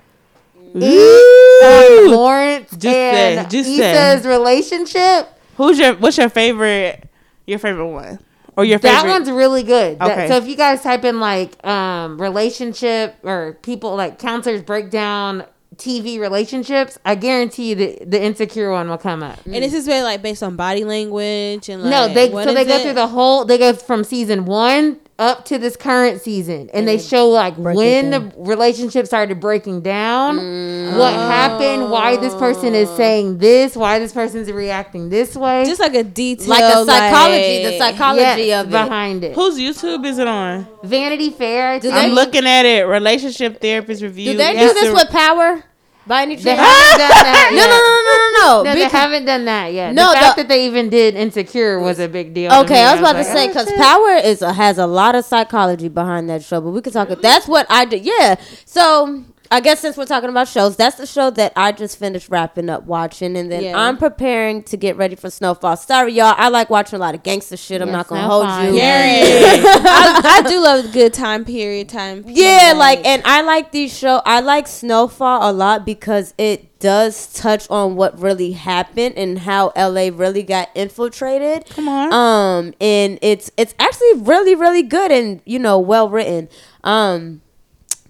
um, Lawrence Just say, and just say. Issa's relationship. Who's your? What's your favorite? Your favorite one, or your favorite? That one's really good. That- Okay. so if you guys type in like um, relationship or people like counselors break down TV relationships, I guarantee you the the insecure one will come up. And this is very like based on body language and like no, they what so they go it? through the whole. They go from season one up to this current season, and they show like when the relationship started breaking down, mm. what happened, why this person is oh. saying this, why this person's reacting this way, just like a detail like a psychology, the psychology Yes, of it. behind it. Whose YouTube is it on? Vanity Fair. I Do think. I'm looking at it. Relationship therapist review. Do they Yeah. do this with power? By any They chance? haven't done that [LAUGHS] No, yet. no, no, no, no, they haven't done that yet. No, the fact the- that they even did Insecure was a big deal. Okay. I was about to like, say oh, because shit. Power is a, has a lot of psychology behind that show, but we could talk. About that's what I did. Yeah. So I guess since we're talking about shows, that's the show that I just finished wrapping up watching, and then Yeah. I'm preparing to get ready for Snowfall. Sorry, y'all. I like watching a lot of gangster shit. I'm Yeah, not gonna Snowfall, hold you. Period. [LAUGHS] I, I do love a good time period time. Yeah, like, and I like these show. I like Snowfall a lot because it does touch on what really happened and how LA really got infiltrated. Come on. Um, and it's it's actually really really good and you know well written. Um,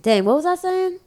dang, what was I saying?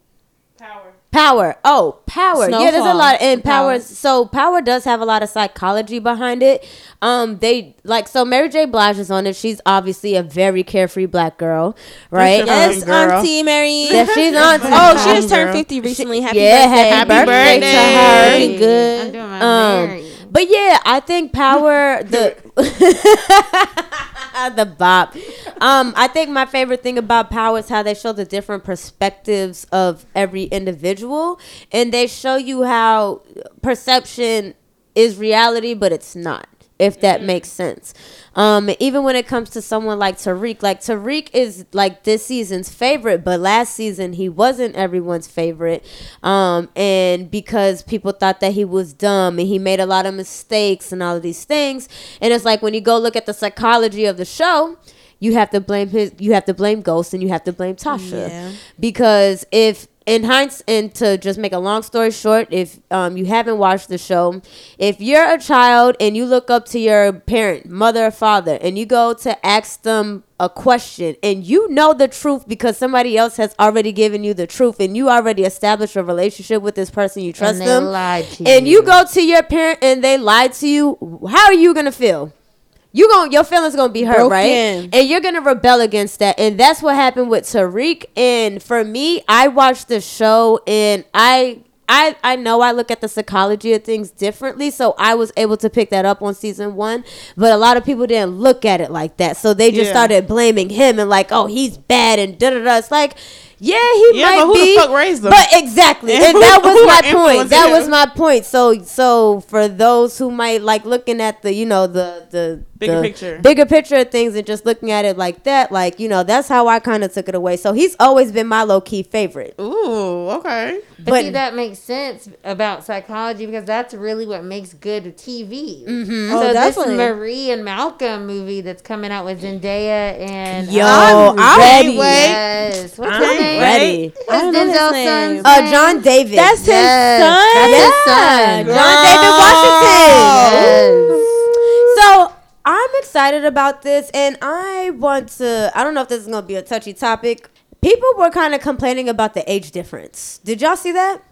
Power. Power. Oh, power. Yeah, there's a Snowfall. lot and power. Power. So power does have a lot of psychology behind it. Um, they like so Mary J. Blige is on it. She's obviously a very carefree black girl, right? yes, fucking girl. Auntie Mary. [LAUGHS] That she's on. Oh, she just turned fifty recently. Happy yeah, birthday! happy Happy birthday, birthday. to her. Looking good. I'm doing my Um, Mary. But yeah, I think power the [LAUGHS] the bop. Um, I think my favorite thing about power is how they show the different perspectives of every individual, and they show you how perception is reality, but it's not. If that makes sense. Um, even when it comes to someone like Tariq, like Tariq is like this season's favorite, but last season he wasn't everyone's favorite. Um, and because people thought that he was dumb and he made a lot of mistakes and all of these things. And it's like when you go look at the psychology of the show, you have to blame his you have to blame Ghost and you have to blame Tasha. Yeah. Because if in hindsight and to just make a long story short, if um, you haven't watched the show, if you're a child and you look up to your parent, mother or father, and you go to ask them a question and you know the truth because somebody else has already given you the truth and you already established a relationship with this person you trust they them and you you. go to your parent and they lied to you how are you gonna feel you going your feelings gonna be hurt, right? And you're gonna rebel against that. And that's what happened with Tariq. And for me, I watched the show and I I I know I look at the psychology of things differently, so I was able to pick that up on season one. But a lot of people didn't look at it like that. So they just Yeah. started blaming him and like, oh, he's bad and da da da. It's like yeah, he Yeah, might but who the be. fuck raised him? But exactly, [LAUGHS] And and who- that was my point. That him? was my point. So, so for those who might like looking at the, you know, the the Bigger the picture. bigger picture of things, and just looking at it like that, like you know, that's how I kind of took it away. So he's always been my low key favorite. Ooh, okay. But, But- see, that makes sense about psychology because that's really what makes good TV. Mm-hmm. Oh, So definitely. this Marie and Malcolm movie that's coming out with Zendaya and Yo, uh, I'm ready. ready. yes, what's I'm his name? Ready. I don't know his name. Uh, name? John David. That's his son. That's his son. John David Washington. Yes. So I'm excited about this, and I want to. I don't know if this is gonna be a touchy topic. People were kind of complaining about the age difference. Did y'all see that?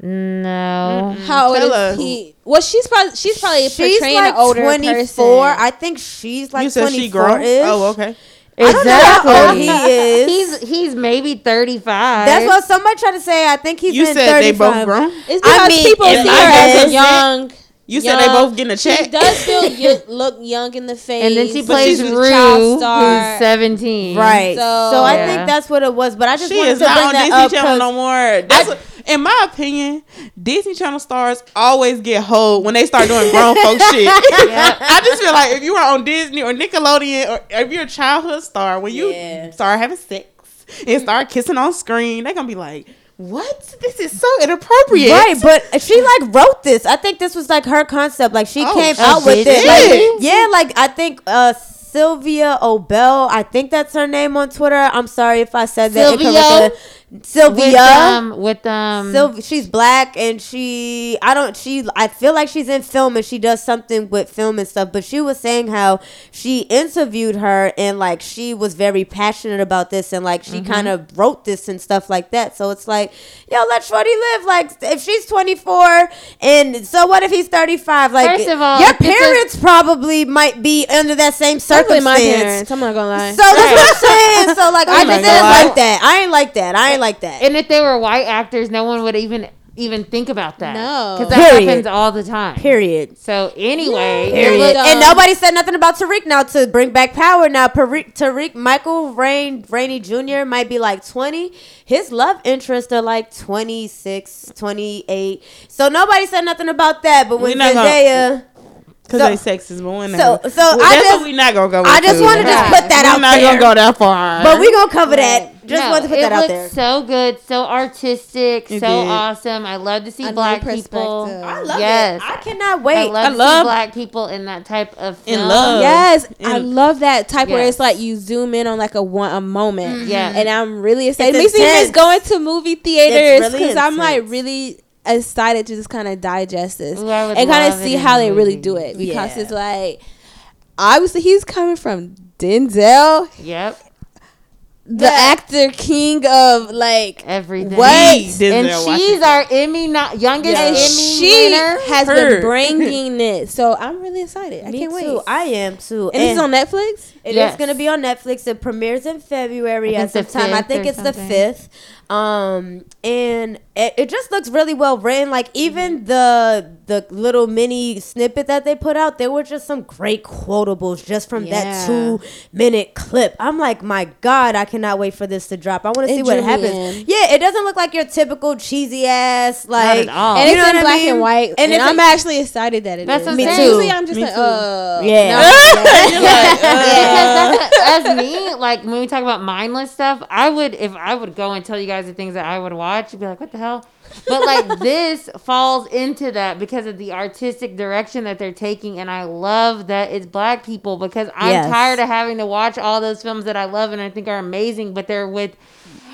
No. How old Tell is us. he? Well, she's probably she's probably She's portraying like an older 24. person. I think she's like you said 24 she grown. ish. Oh, okay. I don't know how old he [LAUGHS] is. He's he's maybe thirty five. That's what somebody tried to say. I think he's You in said they both grown. It's I mean, people see I her had as a to young. You said they young- both getting a check. She does still [LAUGHS] y- look young in the face. And then she But plays she's a Rue, child who's star. seventeen. Right. So, So- I Yeah. think that's what it was. But I just She wanted is to not bring on that Disney up Channel 'cause- no more. That's what, in my opinion, Disney Channel stars always get hold when they start doing grown [LAUGHS] folk shit. [LAUGHS] I just feel like if you are on Disney or Nickelodeon or if you're a childhood star, when you Yeah. start having sex and start kissing on screen, they're gonna be like, "What? This is so inappropriate." Right, but she like wrote this. I think this was like her concept. Like she Oh, came she out with it. Like, yeah, like I think uh Sylvia Obell, I think that's her name on Twitter. I'm sorry if I said that Sylvia? incorrectly. Sylvia. With um with um Sylvia, she's black and she I don't she I feel like she's in film and she does something with film and stuff but she was saying how she interviewed her and like she was very passionate about this and like she Mm-hmm. kind of wrote this and stuff like that so it's like yo let Shorty live like if she's 24 and so what if he's 35 like First of all, your it's a- parents probably might be under that same circumstance my parents. I'm not gonna lie. so that's what I'm [LAUGHS] saying so like I Oh just didn't like that I ain't like that I ain't like that and if they were white actors, no one would even even think about that. No. because that Period. happens all the time. period So anyway, it Period. Um, and nobody said nothing about Tariq now to bring back power. Now Tariq, Tariq Michael Rain Rainey Jr. might be like 20. His love interests are like 26, 28. So nobody said nothing about that. But We when not gonna- Zendaya, Because So- they sexist, but when so so well, I that's just what we not gonna go. I just want to just put that We're out not there. gonna go that far. But we gonna cover that. Just No, wanted to put that out looks there. so good, so artistic, It so did. awesome. I love to see A black people. I love yes. it. I cannot I wait. love I to love- see black people in that type of In love. Yes, I love that type where it's like you zoom in on like a one a moment. Mm-hmm. Yeah. and I'm really excited. It's It makes me miss intense. going to movie theaters really because I'm like really excited to just kind of digest this Ooh, and kind of see how the they really do it because Yeah. it's like obviously he's coming from Denzel. Yep. the actor king of like Everything. What? And she's our Emmy, not youngest and Emmy she winner. has Her. been bringing [LAUGHS] it. So I'm really excited. I Me can't too. wait. I am too. and this is on Netflix. It is Yes. going to be on Netflix. It premieres in February at some the time. I think or it's the fifth. Um, and it, it just looks really well written. Like even the the little mini snippet that they put out, there were just some great quotables just from Yeah. that two minute clip. I'm like, my God, I cannot wait for this to drop. I want to see what happens. in. Yeah, it doesn't look like your typical cheesy ass like. at all. And you it's in black mean? and white. And, And I'm actually excited that it is. That's I'm Me too. Usually I'm just Me like, too. uh, Yeah. You're like, [LAUGHS] uh, Yeah, as me, like when we talk about mindless stuff, I would if I would go and tell you guys the things that I would watch, you'd be like, "What the hell?" But like [LAUGHS] this falls into that because of the artistic direction that they're taking, and I love that it's black people because I'm Yes. tired of having to watch all those films that I love and I think are amazing, but they're with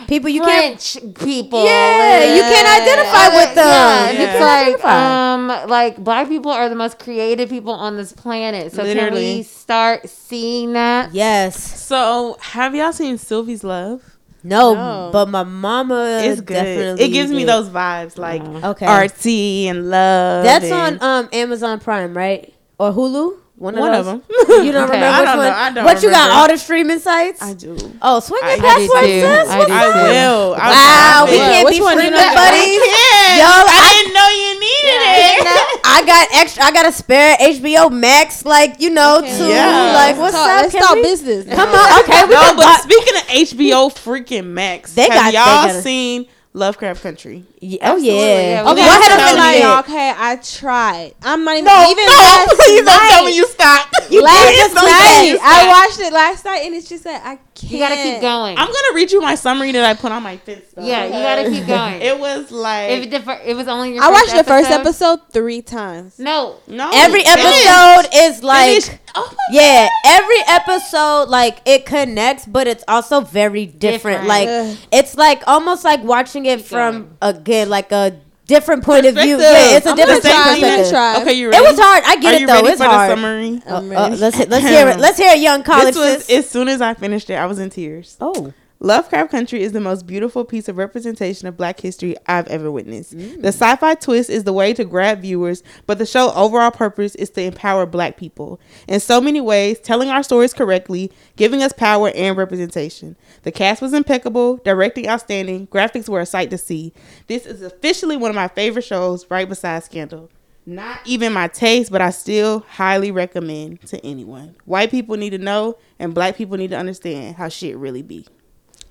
People you can't. People. Yeah, you can't identify with them. Yeah, You it's can't like identify. um, like black people are the most creative people on this planet. So can we start seeing that? Yes. So, have y'all seen Sylvie's Love? No, No. but my mama It's good. definitely. It gives me those vibes like Okay. artsy and love. That's and- on um Amazon Prime, right? Or Hulu? One of, One those? of them. [LAUGHS] You don't Okay. remember I which don't one? know. I don't what you got? All the streaming sites? I do. oh, swing I- your I password, sis. I What's do up? I will. I Wow, we can't Which be one streaming got? buddies. Yeah. Yo, I, I- didn't know you needed it. I got extra. I got a spare HBO Max, like you know, too. Yeah. Like what's Talk- up? Let's talk business. Come on, [LAUGHS] okay. We no, but but speaking of HBO freaking Max, They got- y'all seen Lovecraft Country? oh Absolutely, yeah. yeah, we Okay, got go ahead to and know you. it. okay, I tried. I'm not even No, even no, last please don't tell me you stopped. You last night, say you I watched it last night, and it's just that I can't. You gotta keep going. I'm gonna read you my summary that I put on my fence. though. yeah, you gotta keep going. It was like if it, differ, it was only your I first watched the first episode three times. No, no Every finish. episode is like. Oh my Yeah, every episode like it connects, but it's also very different. Different. Like Ugh. it's like almost like watching it from again like a different point of view. Yeah, it's a I'm different gonna. I'm perspective. try. Okay, you ready? It was hard. I get Are it you though. ready It's for hard. the summary? Uh, uh, ready. let's hear, let's hear it. [LAUGHS] Let's hear it, young college This was as soon as I finished it, I was in tears. Oh, Lovecraft Country is the most beautiful piece of representation of black history I've ever witnessed. Mm. The sci fi twist is the way to grab viewers, but the show's overall purpose is to empower black people. In so many ways, telling our stories correctly, giving us power and representation. The cast was impeccable, directing outstanding, graphics were a sight to see. This is officially one of my favorite shows, right beside Scandal. Not even my taste, but I still highly recommend to anyone. White people need to know, and black people need to understand how shit really be.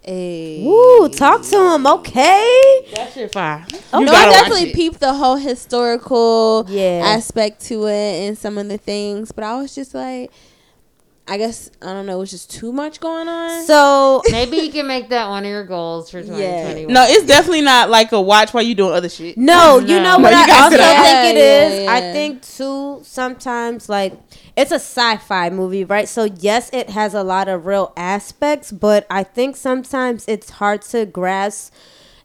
Hey. woo! Talk to him, okay? That shit fire. no, You I definitely peeped the whole historical Yeah. aspect to it and some of the things, but I was just like, I guess I don't know, it was just too much going on. So [LAUGHS] maybe you can make that one of your goals for 2021. No, it's definitely not like a watch while you doing other shit. No, you No. know No, what you I also think it Yeah, is. yeah, I think too sometimes like it's a sci-fi movie, right? So yes, it has a lot of real aspects, but I think sometimes it's hard to grasp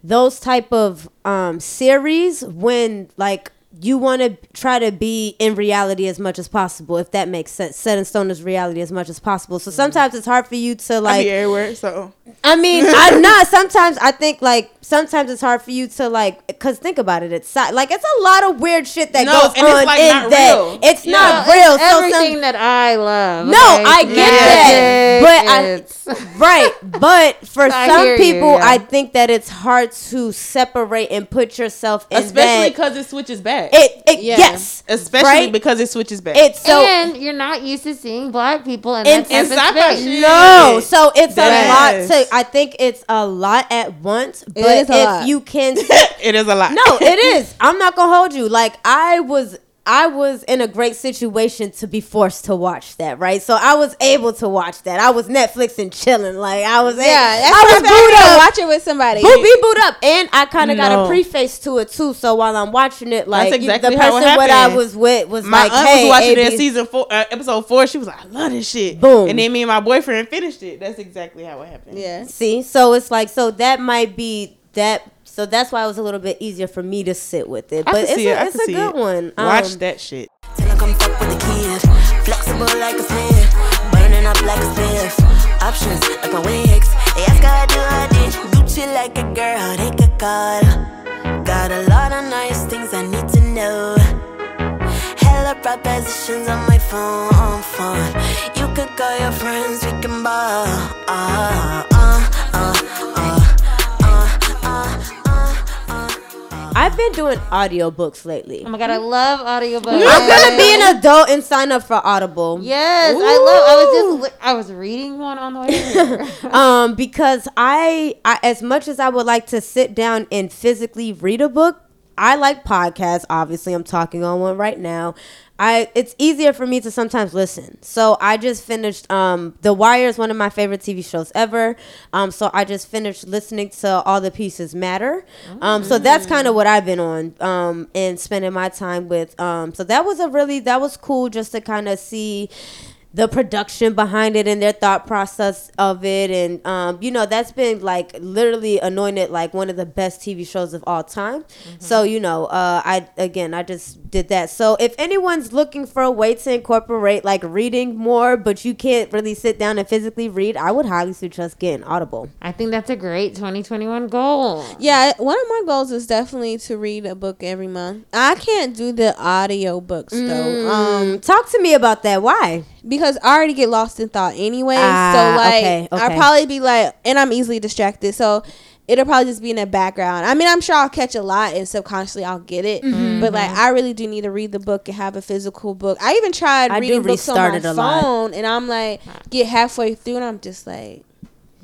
those type of um series when like you want to try to be in reality as much as possible, if that makes sense. Set in stone as reality as much as possible. So mm. sometimes it's hard for you to I like be everywhere, so I mean, [LAUGHS] I'm not. Sometimes I think like sometimes it's hard for you to like, cause think about it. It's like it's a lot of weird shit that No, goes and it's, on like, in not that. real. It's Yeah. not No, real. it's so everything some, that I love. No, okay? I get that, but I- [LAUGHS] right, but for I some hear you, people, yeah. I think that it's hard to separate and put yourself in especially because it switches back. It, it Yeah. yes, especially right? because it switches back. it's so and you're not used to seeing black people in, In- that type of space. No, so it's Yes. a lot to. I think it's a lot at once. But is a if lot. you can, [LAUGHS] it is a lot. no, it is. I'm not gonna hold you. Like I was. I was in a great situation to be forced to watch that, right? So I was able to watch that. I was Netflix and chilling, like I was. yeah, able, that's I was perfect. booed up. Watch it with somebody. Boot be boot up, and I kind of got a preface to it too. So while I'm watching it, like exactly the person what I was with was My like, aunt "Hey, was watching it in season four, uh, episode four. She was like, "I love this shit." Boom. And then me and my boyfriend finished it. That's exactly how it happened. Yeah. See, so it's like so that might be that. So that's why it was a little bit easier for me to sit with it. I But it's see it. a, I it's can a good it. one. Watch Um, that shit. Till I come fuck with the kids. Flexible like a fan. Burning up like a spliff. Options like my wigs. They ask her you like a girl, take a call. Got a lot of nice things I need to know. Hella propositions on my phone, phone. You could call your friends, we can ball. Ah, ah, ah. I've been doing audiobooks lately. Oh my god, I love audiobooks. I'm gonna be an adult and sign up for Audible. Yes, I love. I was just I was reading one on the way [LAUGHS] here. um, because I, I, as much as I would like to sit down and physically read a book, I like podcasts. Obviously, I'm talking on one right now. I, it's easier for me to sometimes listen. So I just finished. Um, The Wire is one of my favorite TV shows ever. Um, so I just finished listening to All the Pieces Matter. Um, so that's kind of what I've been on. Um, and spending my time with. Um, so that was a really that was cool just to kind of see the production behind it and their thought process of it. And um, you know that's been like literally anointed like one of the best tv shows of all time. So you know uh, i again i just did that. So if anyone's looking for a way to incorporate like reading more but you can't really sit down and physically read i would highly suggest getting audible. I think that's a great 2021 goal. Yeah, one of my goals is definitely to read a book every month. I can't do the audio books though. Um um, talk to me about that. Why? because I already get lost in thought anyway. Ah, so like okay, I'll probably be like and I'm easily distracted. So it'll probably just be in the background. I mean, I'm sure I'll catch a lot and subconsciously I'll get it. Mm-hmm. But like I really do need to read the book and have a physical book. I even tried I reading books on restart my it a lot. phone and I'm like get halfway through and I'm just like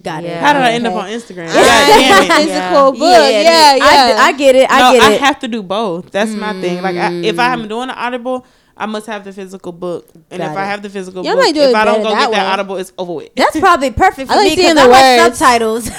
got Yeah. it How did I end up on Instagram? I God need a damn it. physical book. yeah, Yeah, yeah. I, I get it i no, get it. I have to do both. That's my thing. Like, I, if I am doing an audible, I must have the physical book. And Got if it. I have the physical Y'all book, might do if it I don't go that get that way. audible, it's over with. That's probably perfect [LAUGHS] for I like me seeing because the I like words. subtitles. [LAUGHS] so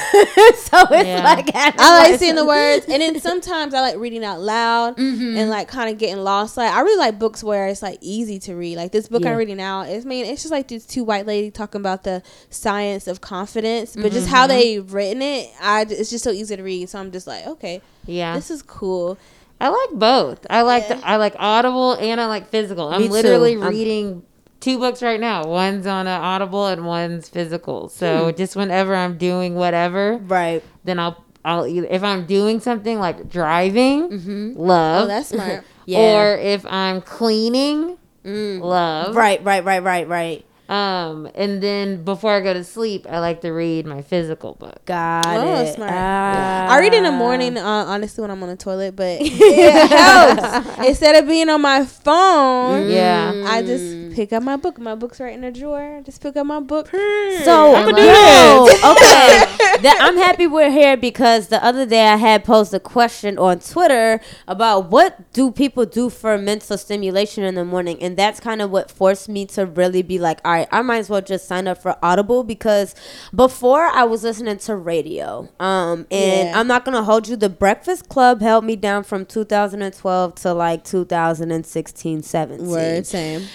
it's Yeah. like I like seeing the [LAUGHS] words, and then sometimes I like reading out loud Mm-hmm. and like kind of getting lost. Like I really like books where it's like easy to read. Like this book Yeah. I'm reading now, it's I mean it's just like these two white ladies talking about the science of confidence, but just Mm-hmm. how they written it, I it's just so easy to read. So I'm just like, okay, Yeah, this is cool. I like both. I like Yeah. the, I like Audible and I like physical. I'm Me too. literally I'm- reading two books right now. One's on an Audible and one's physical. So Hmm. just whenever I'm doing whatever, right. then I'll I'll either if I'm doing something like driving, love. Oh, that's smart. [LAUGHS] Yeah. Or if I'm cleaning, Mm. love. Right, right, right, right, right. Um, and then before I go to sleep, I like to read my physical book. Got Oh, it. smart. Ah. I read in the morning, uh, honestly, when I'm on the toilet, but [LAUGHS] it helps. [LAUGHS] Instead of being on my phone, Yeah. I just pick up my book. My book's right in the drawer. Just pick up my book. So, yo, [LAUGHS] okay. [LAUGHS] that, I'm happy we're here because the other day I had posed a question on Twitter about what do people do for mental stimulation in the morning, and that's kind of what forced me to really be like, all right, I might as well just sign up for Audible because before I was listening to radio, um, and Yeah. I'm not gonna hold you. The Breakfast Club held me down from 2012 to like 2016, 17. Word, same.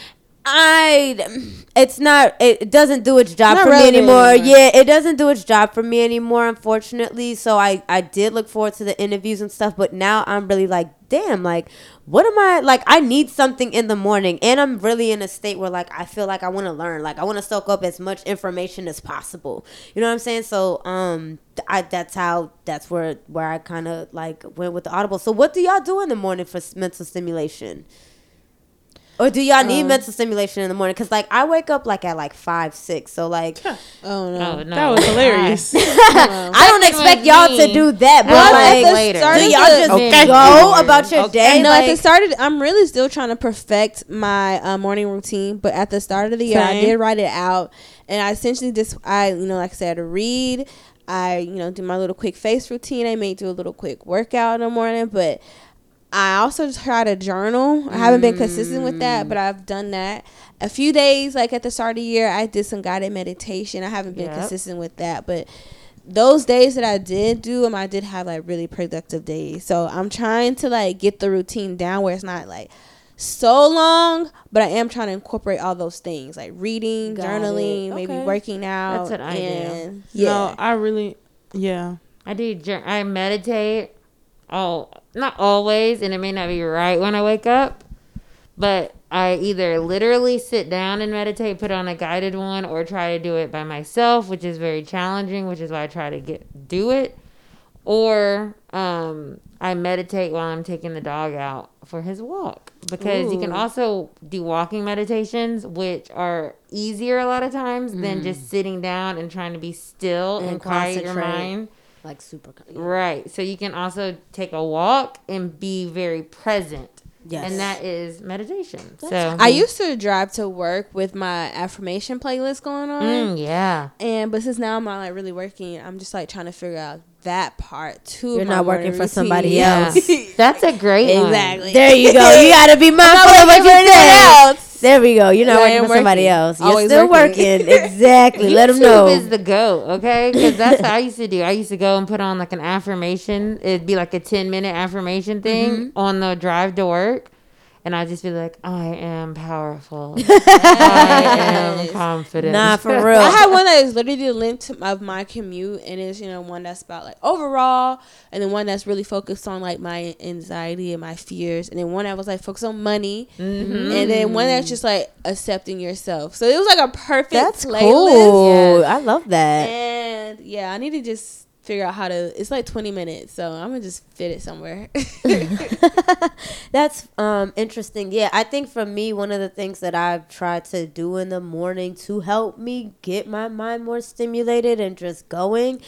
I it's not it doesn't do its job Not for me anymore. anymore. Yeah, it doesn't do its job for me anymore unfortunately. So I I did look forward to the interviews and stuff, but now I'm really like, damn, like what am I like I need something in the morning and I'm really in a state where like I feel like I want to learn. Like I want to soak up as much information as possible. You know what I'm saying? So um I that's how that's where where I kind of like went with the audible. So what do y'all do in the morning for mental stimulation? Or do y'all need mental stimulation in the morning? Cause like I wake up like at like five, six. So like Oh no. Oh no, That was hilarious. [LAUGHS] I don't expect y'all me. to do that, but Well, like at the later. start do of y'all the- just Okay. go about your Okay. day? no, like, at the start of I'm really still trying to perfect my uh, morning routine, but at the start of the year, I did write it out, and I essentially just I you know like I said, read. I you know do my little quick face routine. I may do a little quick workout in the morning, but I also try to journal. I haven't been consistent with that, but mm. I've done that. A few days, like at the start of the year, I did some guided meditation. I haven't been Yep. consistent with that, but those days that I did do them, I did have like really productive days. So I'm trying to like get the routine down where it's not like so long, but I am trying to incorporate all those things like reading, Got journaling, it. maybe working out. That's what I do. and, No, Yeah. I really, yeah. I do. I meditate. All not always, and it may not be right when I wake up, but I either literally sit down and meditate, put on a guided one, or try to do it by myself, which is very challenging. Which is why I try to get do it. or um, I meditate while I'm taking the dog out for his walk because you can also do walking meditations, which are easier a lot of times than just sitting down and trying to be still and, And quiet your mind. Like super. Right. So you can also take a walk and be very present. Yes. And that is meditation. so I used to drive to work with my affirmation playlist going on. Mm, yeah. And but since now I'm not like really working, I'm just like trying to figure out that part too. You're not working for somebody else. [LAUGHS] That's a great one. exactly. There you go. You gotta be [LAUGHS] mindful of what you say. There we go. You're not working for somebody else. You're Always still working. working. [LAUGHS] Exactly. Let them know. is the goat, okay? Because that's what I used to do. I used to go and put on like an affirmation. It'd be like a 10 minute affirmation thing Mm-hmm. on the drive to work. And I'd just be like, I am powerful. [LAUGHS] I am confident. Nah, for [LAUGHS] real. I had one that is literally the length to- of my commute, and it's you know one that's about like overall, and then one that's really focused on like my anxiety and my fears, and then one that was like focused on money, Mm-hmm. and then one that's just like accepting yourself. So it was like a perfect That's playlist. cool. I love that. And yeah, I need to just figure out how to. It's like twenty minutes, so I'm gonna just fit it somewhere. [LAUGHS] [LAUGHS] That's um interesting. Yeah, I think for me, one of the things that I've tried to do in the morning to help me get my mind more stimulated and just going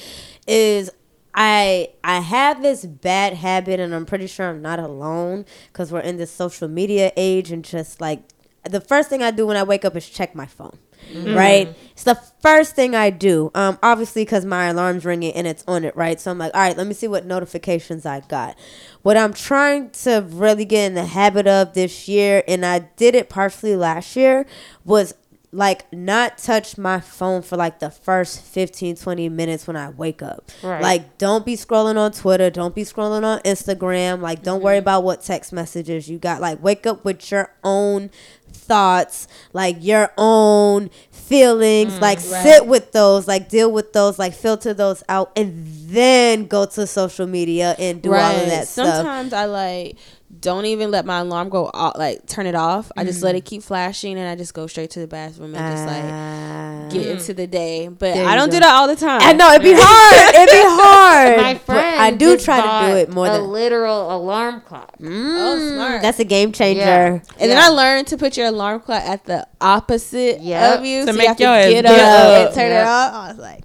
is I I have this bad habit, and I'm pretty sure I'm not alone because we're in this social media age, and just like the first thing I do when I wake up is check my phone. Right, it's the first thing I do. Um, obviously because my alarm's ringing and it's on it. Right, so I'm like, all right, let me see what notifications I got. What I'm trying to really get in the habit of this year, and I did it partially last year, was like not touch my phone for like the first 15 20 minutes when i wake up. Right. like don't be scrolling on twitter. Don't be scrolling on instagram. Like don't worry mm-hmm. about what text messages you got. Like wake up with your own thoughts like your own feelings. Mm, like sit with those. Like deal with those. Like filter those out and then go to social media and do all of that stuff. Sometimes I like don't even let my alarm go off, like turn it off. I just Mm. let it keep flashing, and I just go straight to the bathroom and just like Ah. get into the day. But I don't go. do that all the time. I know it'd be [LAUGHS] hard. It'd be [LAUGHS] hard. My But friend, I do try to do it more a than. literal alarm clock. Mm, smart. That's a game changer. Yeah. And then I learned to put your alarm clock at the opposite Yep. of you To so you make have your to ass get get up, up. and turn it off. I was like,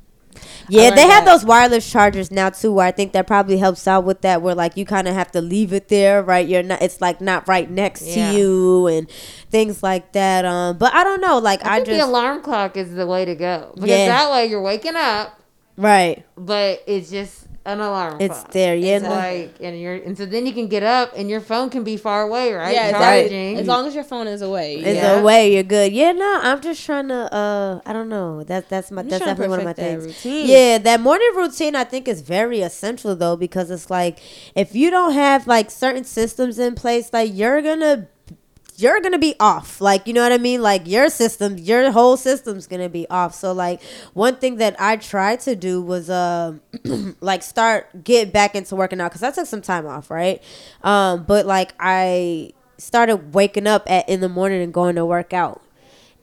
Yeah, they have that. those wireless chargers now too, where I think that probably helps out with that. Where like you kind of have to leave it there, right? You're not. It's like not right next Yeah. to you and things like that. Um, but I don't know. Like I I, think just the alarm clock is the way to go because Yeah. that way you're waking up, right. but it's just an alarm It's clock. there. Yeah. It's no- like and you're and so then you can get up and your phone can be far away, right? yeah, Right. As long as your phone is away. It's Yeah. a way you're good. Yeah, no, I'm just trying to. Uh, I don't know. That that's my I'm that's definitely one of my things. routine. Yeah, that morning routine I think is very essential though because it's like if you don't have like certain systems in place, like you're gonna you're gonna be off. Like you know what I mean? Like your system, your whole system's gonna be off. So like one thing that I tried to do was um [CLEARS THROAT] like start get back into working out because I took some time off, right? Um, but like I started waking up at in the morning and going to work out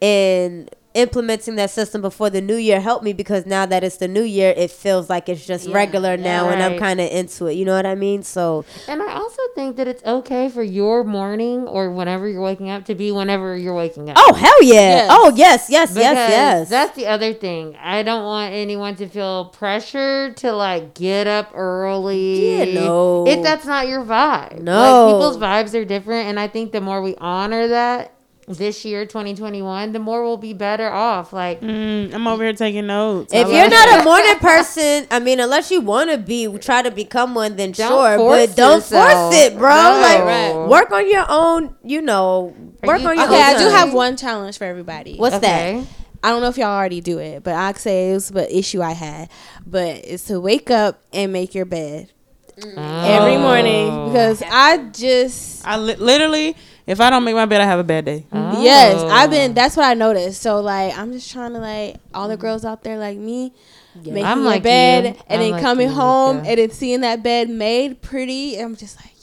and implementing that system before the new year helped me because now that it's the new year it feels like it's just Yeah, regular now and i'm kind of into it you know what i mean so And I also think that it's okay for your morning or whenever you're waking up to be whenever you're waking up. oh hell yeah Yes. oh yes yes Because yes yes That's the other thing. I don't want anyone to feel pressure to like get up early. Yeah, no. If that's not your vibe. No. Like people's vibes are different and I think the more we honor that this year 2021, the more we'll be better off. Like Mm, I'm over here taking notes. If you're not a morning person, I mean, unless you want to be, try to become one, then Don't sure. force But don't yourself. force it, bro. No. like, Right. work on your own. You know, work you- on your Okay, own. I do have one challenge for everybody. What's okay. that? I don't know if y'all already do it, but I say it was an issue I had. But it's to wake up and make your bed every Oh. morning because I just I li- literally, if I don't make my bed, I have a bad day. Oh. yes, I've been. That's what I noticed. So like, I'm just trying to like all the girls out there like me. Making I'm your like bed you. and I'm then like coming you, home Nika. and then seeing that bed made pretty. I'm just like,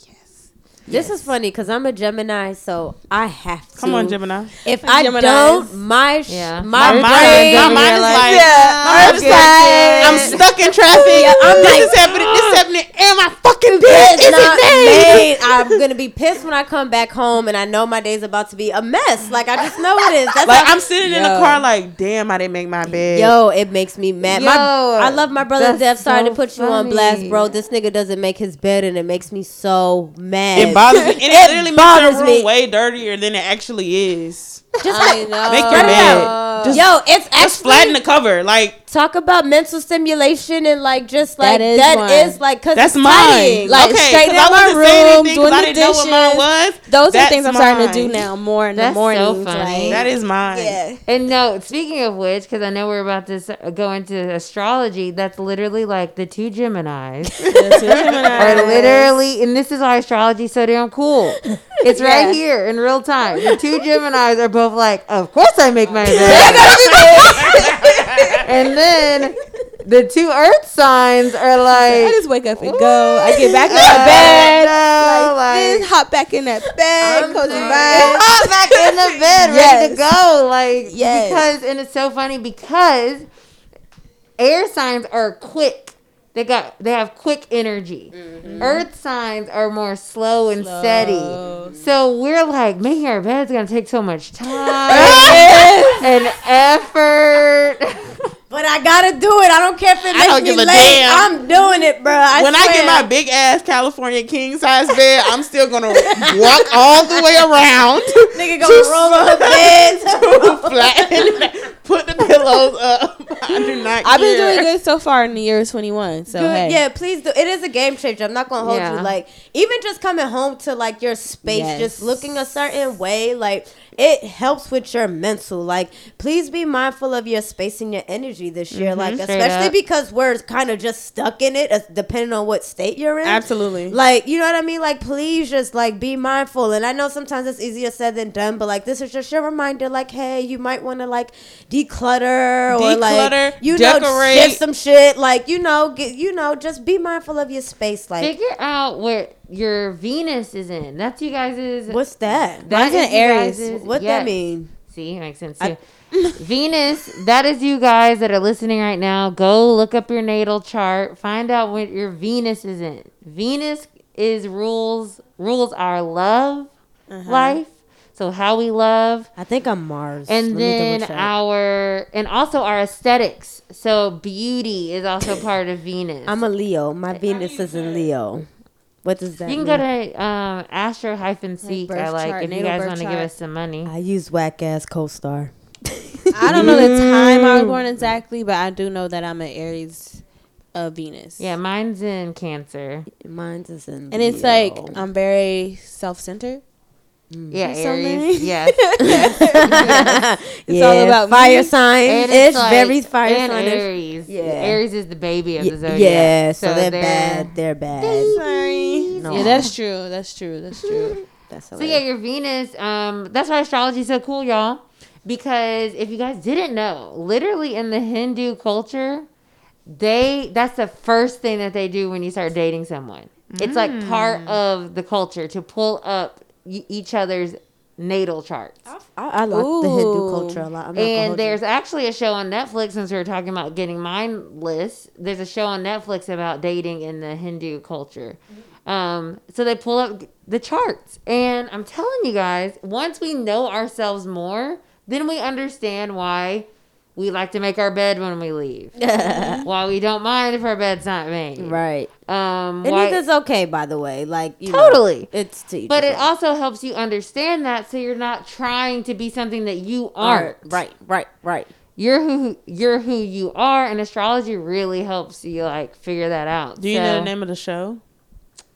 yes. This is funny because I'm a Gemini, so I have to. Come on, Gemini. If I Geminis. don't, my sh- Yeah. my, My mind, brain, my mind is like, yeah, oh, I'm, I'm stuck, I'm stuck in traffic. I'm this like- is happening. This is happening fucking bed It's is not it made. I'm gonna be pissed when I come back home and I know my day's about to be a mess. Like I just know it is. That's Like I'm sitting in the car, like, damn, I didn't make my bed. Yo, it makes me mad. my, I love my brother that's Dev. Sorry so to put you on blast, bro. This nigga doesn't make his bed, and it makes me so mad. It bothers me. And [LAUGHS] it, It literally bothers makes your me. room way dirtier than it actually is. Just I know. Make your bed. Just, Yo, it's just actually flatten the cover. Like talk about mental stimulation and like just like is that one. is like cause that's it's mine. tidying. Like, okay, straighten 'cause up I my wasn't room, anything 'cause doing I the didn't know what mine dishes. was. Those are things I'm starting to do now more in That's the so funny. like, That is mine. yeah. And no, speaking of which, because I know we're about to uh, go into astrology, that's literally like the two Geminis [LAUGHS] the two Gemini's are literally, and this is why astrology is so damn cool. It's [LAUGHS] right Yeah. here in real time. The two Geminis are both like, of course I make my [LAUGHS] bed. And then the two Earth signs are like I just wake up and go. I get back in my bed. know, Like, like, hop back in that bed, cozy sorry. vibe. hop back in the bed, ready to go. Like Yes. because and it's so funny because air signs are quick. They got they have quick energy. Mm-hmm. Earth signs are more slow and steady. So we're like making our bed's gonna take so much [LAUGHS] time and. God. But I gotta do it. I don't care if it makes I don't me give a late. damn. I'm doing it, bro. I when I get my big ass California king size bed, I'm still gonna walk all the way around. [LAUGHS] nigga gonna roll on her [LAUGHS] bed. [LAUGHS] to flatten, put the pillows up. I do not. I've been doing good so far in the year 21. So Good. hey. Yeah, please do. It is a game changer. I'm not gonna hold Yeah. you. Like even just coming home to like your space, Yes. just looking a certain way, like it helps with your mental. Like please be mindful of your space and your energy this year. Like mm-hmm. Straight especially up. because we're kind of just stuck in it, as- depending on what state you're in. Absolutely. Like, you know what I mean? Like, please just like be mindful. And I know sometimes it's easier said than done, but like, this is just your reminder. Like, hey, you might want to like declutter or like Declutter, you know decorate. shift some shit. Like, you know, get you know, just be mindful of your space. Like, Figure out where your Venus is in. That's you guys' what's that? That's Mine's in Aries. What that mean? See, it makes sense I- too. [LAUGHS] Venus, that is you guys that are listening right now. Go look up your natal chart. Find out what your Venus is in. Venus is rules rules our love Uh-huh. life. So how we love. I think I'm Mars. And Let then our and also our aesthetics. So beauty is also [LAUGHS] part of Venus. I'm a Leo. My Venus is in Leo. What does that you can mean? go to um, Astro hyphen Seek. I like chart, if you guys want to give us some money. I use whack ass co-star. I don't know the time I was born exactly, but I do know that I'm an Aries of Venus. Yeah, mine's in Cancer. Mine's is in And it's Leo. like I'm very self centered. Yeah, Aries. many. [LAUGHS] Yes. [LAUGHS] It's all about fire me. sign. And it's like- very fire and sign. Aries. Yeah. Aries is the baby of the zodiac. yeah, so, they're, bad. They're bad. Sorry. No. Yeah, that's true. That's true. That's true. That's So yeah, your Venus. Um, that's why astrology is so cool, y'all. Because if you guys didn't know, literally in the Hindu culture, they that's the first thing that they do when you start dating someone. It's like part of the culture to pull up y- each other's natal charts. I, I like the Hindu culture a lot. I'm And hold you. there's actually a show on Netflix since we were talking about getting mindless. There's a show on Netflix about dating in the Hindu culture. Um, so they pull up the charts, and I'm telling you guys, once we know ourselves more, then we understand why we like to make our bed when we leave. [LAUGHS] why we don't mind if our bed's not made. right. Um, And why- neither's okay, by the way. Like you know, Totally. it's to each but it own. also helps you understand that, so you're not trying to be something that you aren't. right, right, right. you're who you're who you are and astrology really helps you like figure that out Do you So, know the name of the show?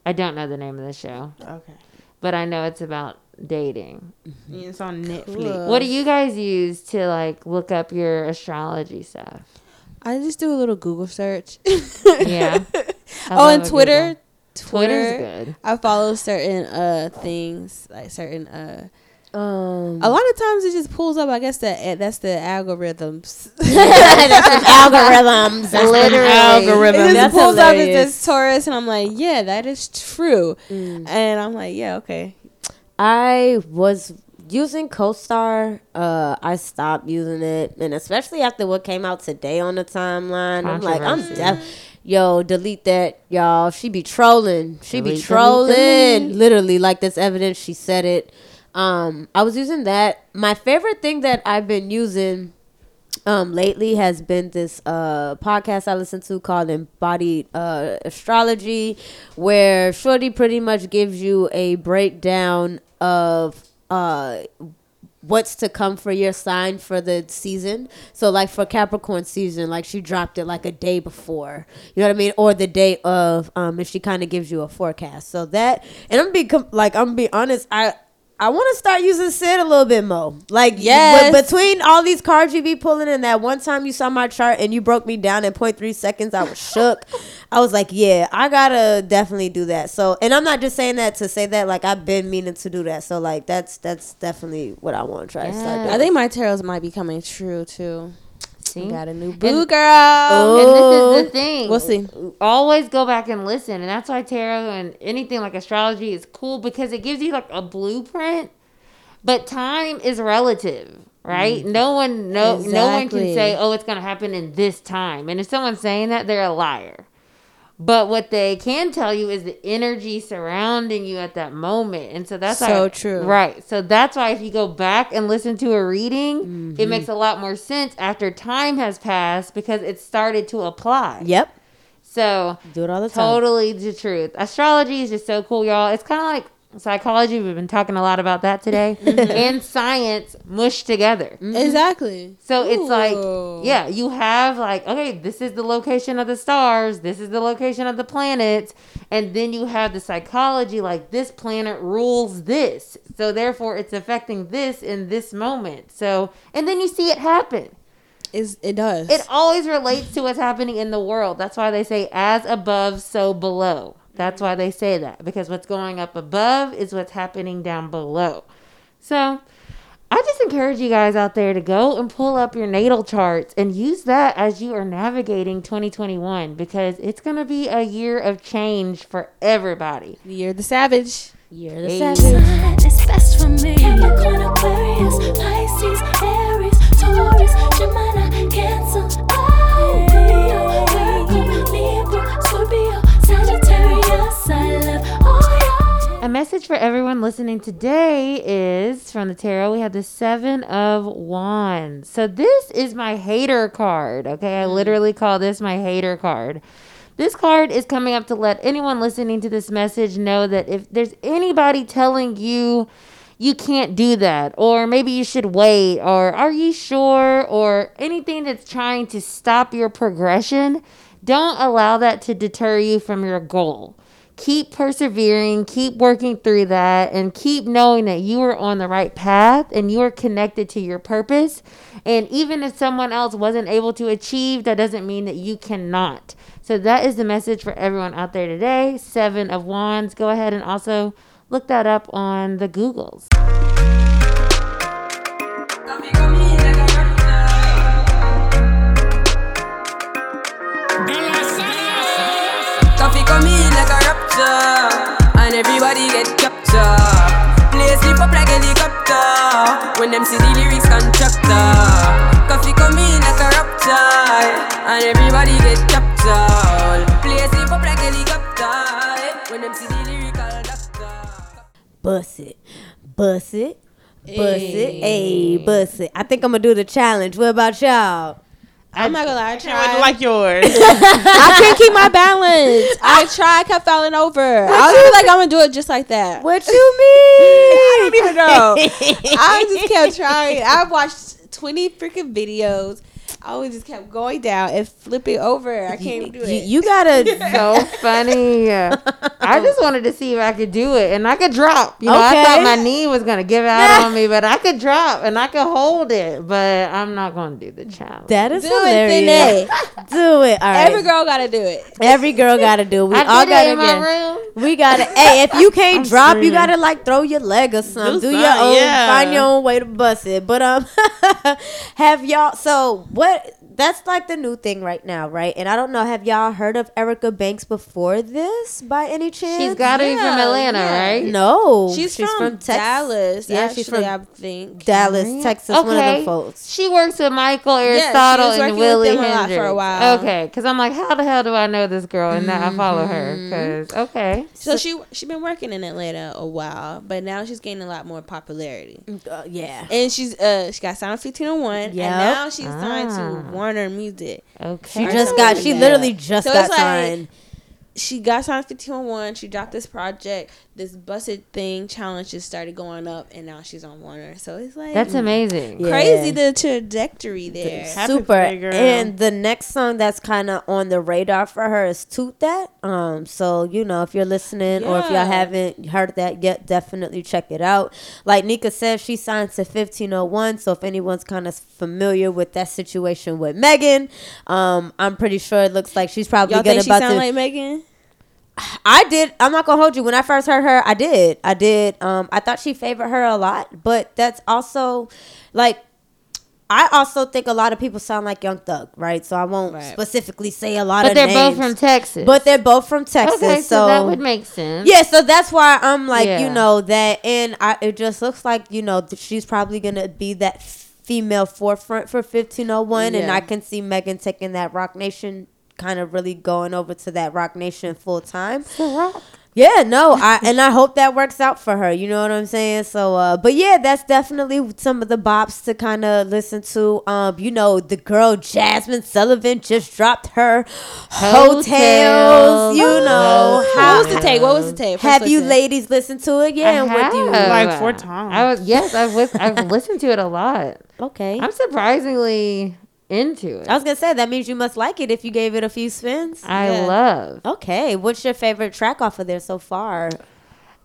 i don't know the name of the show Okay. but i know it's about dating It's on Netflix. what do you guys use to like look up your astrology stuff I just do a little Google search. [LAUGHS] yeah [LAUGHS] I oh, and a Twitter. Google. twitter's Twitter. good I follow certain uh things like certain uh. Um, A lot of times it just pulls up. I guess that that's the algorithms. [LAUGHS] algorithms. Literally. Algorithm. It just That's pulls up as hilarious. this Taurus, and I'm like, yeah, that is true. Mm. And I'm like, yeah, okay. I was using CoStar. Uh, I stopped using it, and especially after what came out today on the timeline, I'm like, I'm def- Yo, delete that, y'all. She be trolling. She be Delete, delete, trolling. delete. Literally, like this evidence. She said it. Um, I was using that. My favorite thing that I've been using um lately has been this uh podcast I listen to called Embodied uh Astrology where Shorty pretty much gives you a breakdown of uh what's to come for your sign for the season. So like for Capricorn season, like she dropped it like a day before. You know what I mean? Or the day of um if she kind of gives you a forecast. So that and I'm be like I'm be honest, I I want to start using Sid a little bit more. Like, but between all these cards you be pulling and that one time you saw my chart and you broke me down in 0.3 seconds, I was shook. [LAUGHS] I was like, yeah, I gotta definitely do that. So, and I'm not just saying that to say that. Like, I've been meaning to do that. So, like, that's that's definitely what I want to try to start doing. I think my tarots might be coming true too. See? Got a new And- girl. Oh. And this is the oh. thing. We'll see. Always go back and listen. And that's why tarot and anything like astrology is cool because it gives you like a blueprint. But time is relative, right? Mm. No one no no one can say, "Oh, it's going to happen in this time." And if someone's saying that, they're a liar. But what they can tell you is the energy surrounding you at that moment. And so that's So why, true. Right. So that's why if you go back and listen to a reading, it mm-hmm. makes a lot more sense after time has passed because it started to apply. Yep, So do it all the time. totally the truth. Astrology is just so cool, y'all. It's kind of like psychology. We've been talking a lot about that today, [LAUGHS] mm-hmm. and science mushed together. Mm-hmm. Exactly. So it's like, yeah, you have like, okay, this is the location of the stars, this is the location of the planets, and then you have the psychology like this planet rules this. So therefore it's affecting this in this moment. So, and then you see it happen. Is it does. It always relates to what's happening in the world. That's why they say as above, so below. That's why they say that because what's going up above is what's happening down below. So, I just encourage you guys out there to go and pull up your natal charts and use that as you are navigating 2021 because it's going to be a year of change for everybody. You're the savage. You're the Hey. savage. It's best for me. Capricorn, Aquarius, Pisces, Aries, Taurus, Gemini, Cancer, message for everyone listening today is from the tarot. We have the Seven of Wands. So, this is my hater card. Okay. I mm. literally call this my hater card. This card is coming up to let anyone listening to this message know that if there's anybody telling you you can't do that, or maybe you should wait, or are you sure, or anything that's trying to stop your progression, don't allow that to deter you from your goal keep persevering, keep working through that, and keep knowing that you are on the right path and you are connected to your purpose. And even if someone else wasn't able to achieve, that doesn't mean that you cannot. So that is the message for everyone out there today. Seven of Wands. Go ahead and also look that up on the Googles. Coffee come in everybody get captured. Play slip up like helicopter when them see the lyrics constructor. Coffee come in like a rapture, and everybody get captured. Play slip up like helicopter when them see the lyrical doctor. Bust it. Bust it. Bust it. Hey, bust it. I think I'm gonna do the challenge. What about y'all? I'm not gonna lie. I Would tried. like yours. [LAUGHS] I can't keep my balance. [LAUGHS] I tried, kept falling over. I was like, I'm gonna do it just like that. What you mean? [LAUGHS] I don't even know. I just kept trying. I've watched 20 freaking videos. I always just kept going down and flipping over. I can't do it. you gotta. [LAUGHS] So funny. I [LAUGHS] just wanted to see if I could do it and I could drop. You know, I thought my knee was going to give out [LAUGHS] on me, but I could drop and I could hold it. But I'm not going to do the challenge. That is do it, hilarious. Thanae. Do it. All right. Every girl gotta do it. Every girl gotta do. it. We I all gotta it in my get. room. We gotta. Hey, if you can't I'm drop, you gotta like throw your leg or something. Do, Do your own. yeah. Find your own way to bust it. But um, have y'all? So what? That's like the new thing right now, right? And I don't know, have y'all heard of Erica Banks before this by any chance? She's got to be from Atlanta, yeah. right? no. She's, from, Tex- Dallas. Yeah, Yeah, she's actually, from I think. Dallas, Texas. One of them Okay. folks. She works with Michael she was Aristotle working and with Willie them a lot for a while. Okay, because I'm like, how the hell do I know this girl and now I follow her? Because okay, So she she been working in Atlanta a while, but now she's gaining a lot more popularity. Uh, yeah. And she's uh she got signed with 1501 Yep. and now she's signed Ah. to Warner Music. okay. She just got. something She like literally just So got it's like- signed. She got signed with 1501. She dropped this project. This busted thing challenge just started going up, and now she's on Warner. So it's like That's amazing. Yeah. crazy the trajectory there. Happy Super. for that girl. And the next song that's kind of on the radar for her is Toot That. Um, so you know, if you're listening or if y'all haven't heard that yet, definitely check it out. Like Nika said, she signed to 1501. So if anyone's kind of familiar with that situation with Megan, um, I'm pretty sure it looks like she's probably Y'all gonna about sound to. like Megan? I did. I'm not gonna hold you. When I first heard her, I did. I did. Um, I thought she favored her a lot, but that's also like. I also think a lot of people sound like Young Thug, right? So I won't Right. specifically say a lot. But of they're names. both from Texas. But they're both from Texas, okay, so, so, that would make sense. yeah. So that's why I'm like, you know, that, and I it just looks like you know she's probably gonna be that female forefront for 1501, and I can see Megan taking that Roc Nation kind of really going over to that Roc Nation full time. Yeah, no, I [LAUGHS] and I hope that works out for her. You know what I'm saying? So, uh, but yeah, that's definitely some of the bops to kind of listen to. Um, you know, the girl Jazmine Sullivan just dropped her Heaux Tales. Hotels. You know, Heaux Tales. how What was the tape? What was the tape? have First you listen. ladies listened to it? Yeah, and what do you? Like four times. I was yes, I've lis- [LAUGHS] I've listened to it a lot. Okay, I'm surprisingly into it. I was gonna say that means you must like it if you gave it a few spins. I Yeah. love. Okay, what's your favorite track off of there so far?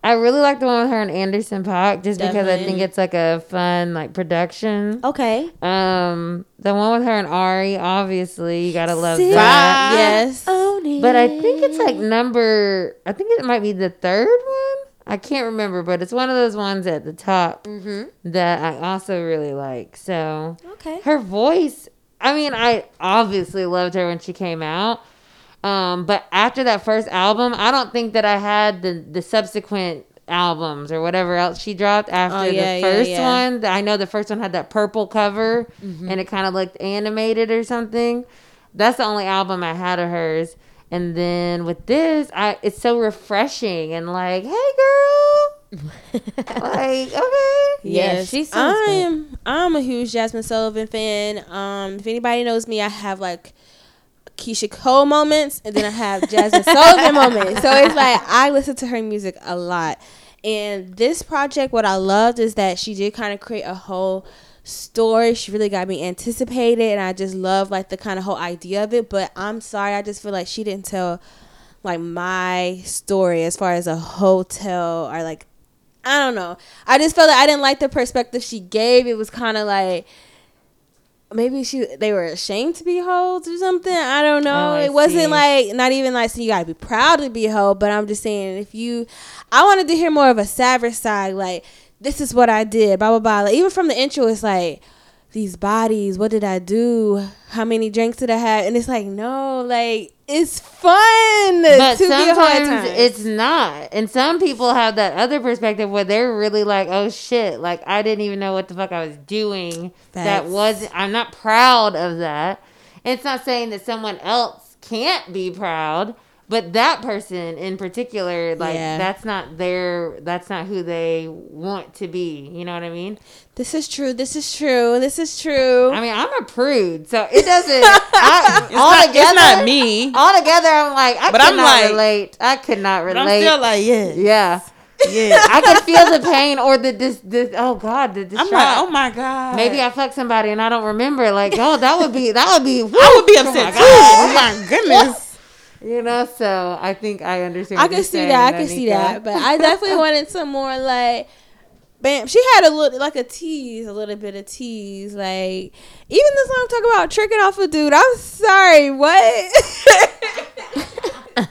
I really like the one with her and Anderson Paak just because I think it's like a fun like production. Okay, Um, the one with her and Ari, obviously, you gotta love See? that. Yes. But I think it's like number. I think it might be the third one. I can't remember, but it's one of those ones at the top Mhm. that I also really like. So okay. her voice. I mean, I obviously loved her when she came out. Um, but after that first album, I don't think that I had the the subsequent albums or whatever else she dropped after Oh, yeah, the first yeah. one. I know the first one had that purple cover and it kind of looked animated or something. That's the only album I had of hers. And then with this, I it's so refreshing and like, hey girl, like okay, Yeah, she sounds good. I'm I'm a huge Jazmine Sullivan fan. Um, if anybody knows me, I have like Keyshia Cole moments, and then I have [LAUGHS] Jazmine Sullivan moments. So it's like I listen to her music a lot. And this project, what I loved is that she did kind of create a whole story. She really got me anticipated, and I just love like the kind of whole idea of it. But I'm sorry, I just feel like she didn't tell like my story as far as a hotel or like I don't know. I just felt like I didn't like the perspective she gave. It was kind of like maybe she they were ashamed to be hoes or something. I don't know. Oh, it wasn't like not even like so you gotta be proud to be a hoe. But I'm just saying if you, I wanted to hear more of a savage side. Like this is what I did. Blah blah blah. Like, even from the intro, it's like these bodies. What did I do? How many drinks did I have? And it's like no, like it's fun. but to be a hoe at sometimes times. it's not and some people have that other perspective where they're really like oh shit like i didn't even know what the fuck i was doing that was i'm not proud of that it's not saying that someone else can't be proud but that person in particular like Yeah. that's not their that's not who they want to be you know what i mean This is true. This is true. This is true. i mean i'm a prude so it doesn't [LAUGHS] I, It's, not, it's not me. altogether i'm like i But could I'm not like- relate i could not relate I'm still like, yeah. yeah Yeah. I could feel the pain or the this this oh god the I'm like, oh my God. Maybe I fucked somebody and I don't remember. Like, oh, that would be that would be. [LAUGHS] I would be oh upset my too. God. Oh my goodness. You know, so I think I understand. I can see that. I can see that. But I definitely wanted some more like bam. She had a little like a tease, a little bit of tease. Like even the song talk about tricking off a dude. I'm sorry, what? [LAUGHS]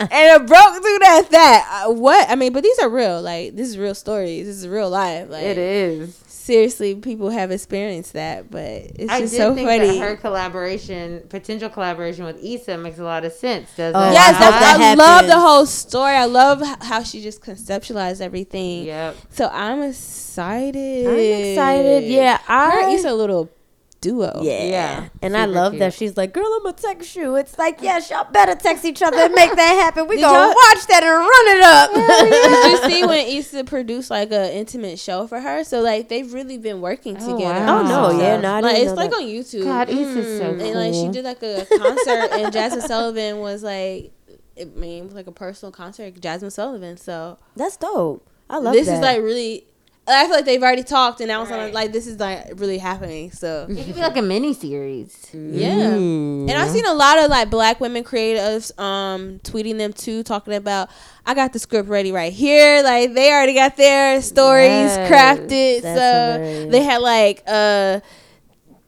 and a broke dude at that. Uh, what? I mean, but these are real. Like this is real stories. This is real life. Like It is. Seriously, people have experienced that, but it's I just did so think funny. that her collaboration, potential collaboration with Issa, makes a lot of sense. Doesn't Oh, it? Yes, I hope that I love the whole story. I love how she just conceptualized everything. Yep. So I'm excited. I'm excited. Yeah, I, her I. is a little duo. Yeah. Yeah, And I love cute. that she's like, girl, I'm going to text you. It's like, yes, y'all better text each other and make that happen. We Did going to watch that and run it up. Did you [LAUGHS] see when Issa produced like a intimate show for her? So like they've really been working Oh, together. wow. Oh, no. So, Yeah, no, like it's like that. on YouTube. God, Issa's so cool. and like she did like a concert and Jazmine Sullivan was like I mean, it was like a personal concert Jazmine Sullivan. So That's dope. I love this that. is like really I feel like they've already talked and now it's Right. like this is like really happening. So It could be like a mini series. yeah. And I've seen a lot of like black women creatives um tweeting them too, talking about I got the script ready right here. Like they already got their stories Yes, crafted. so hilarious. they had like uh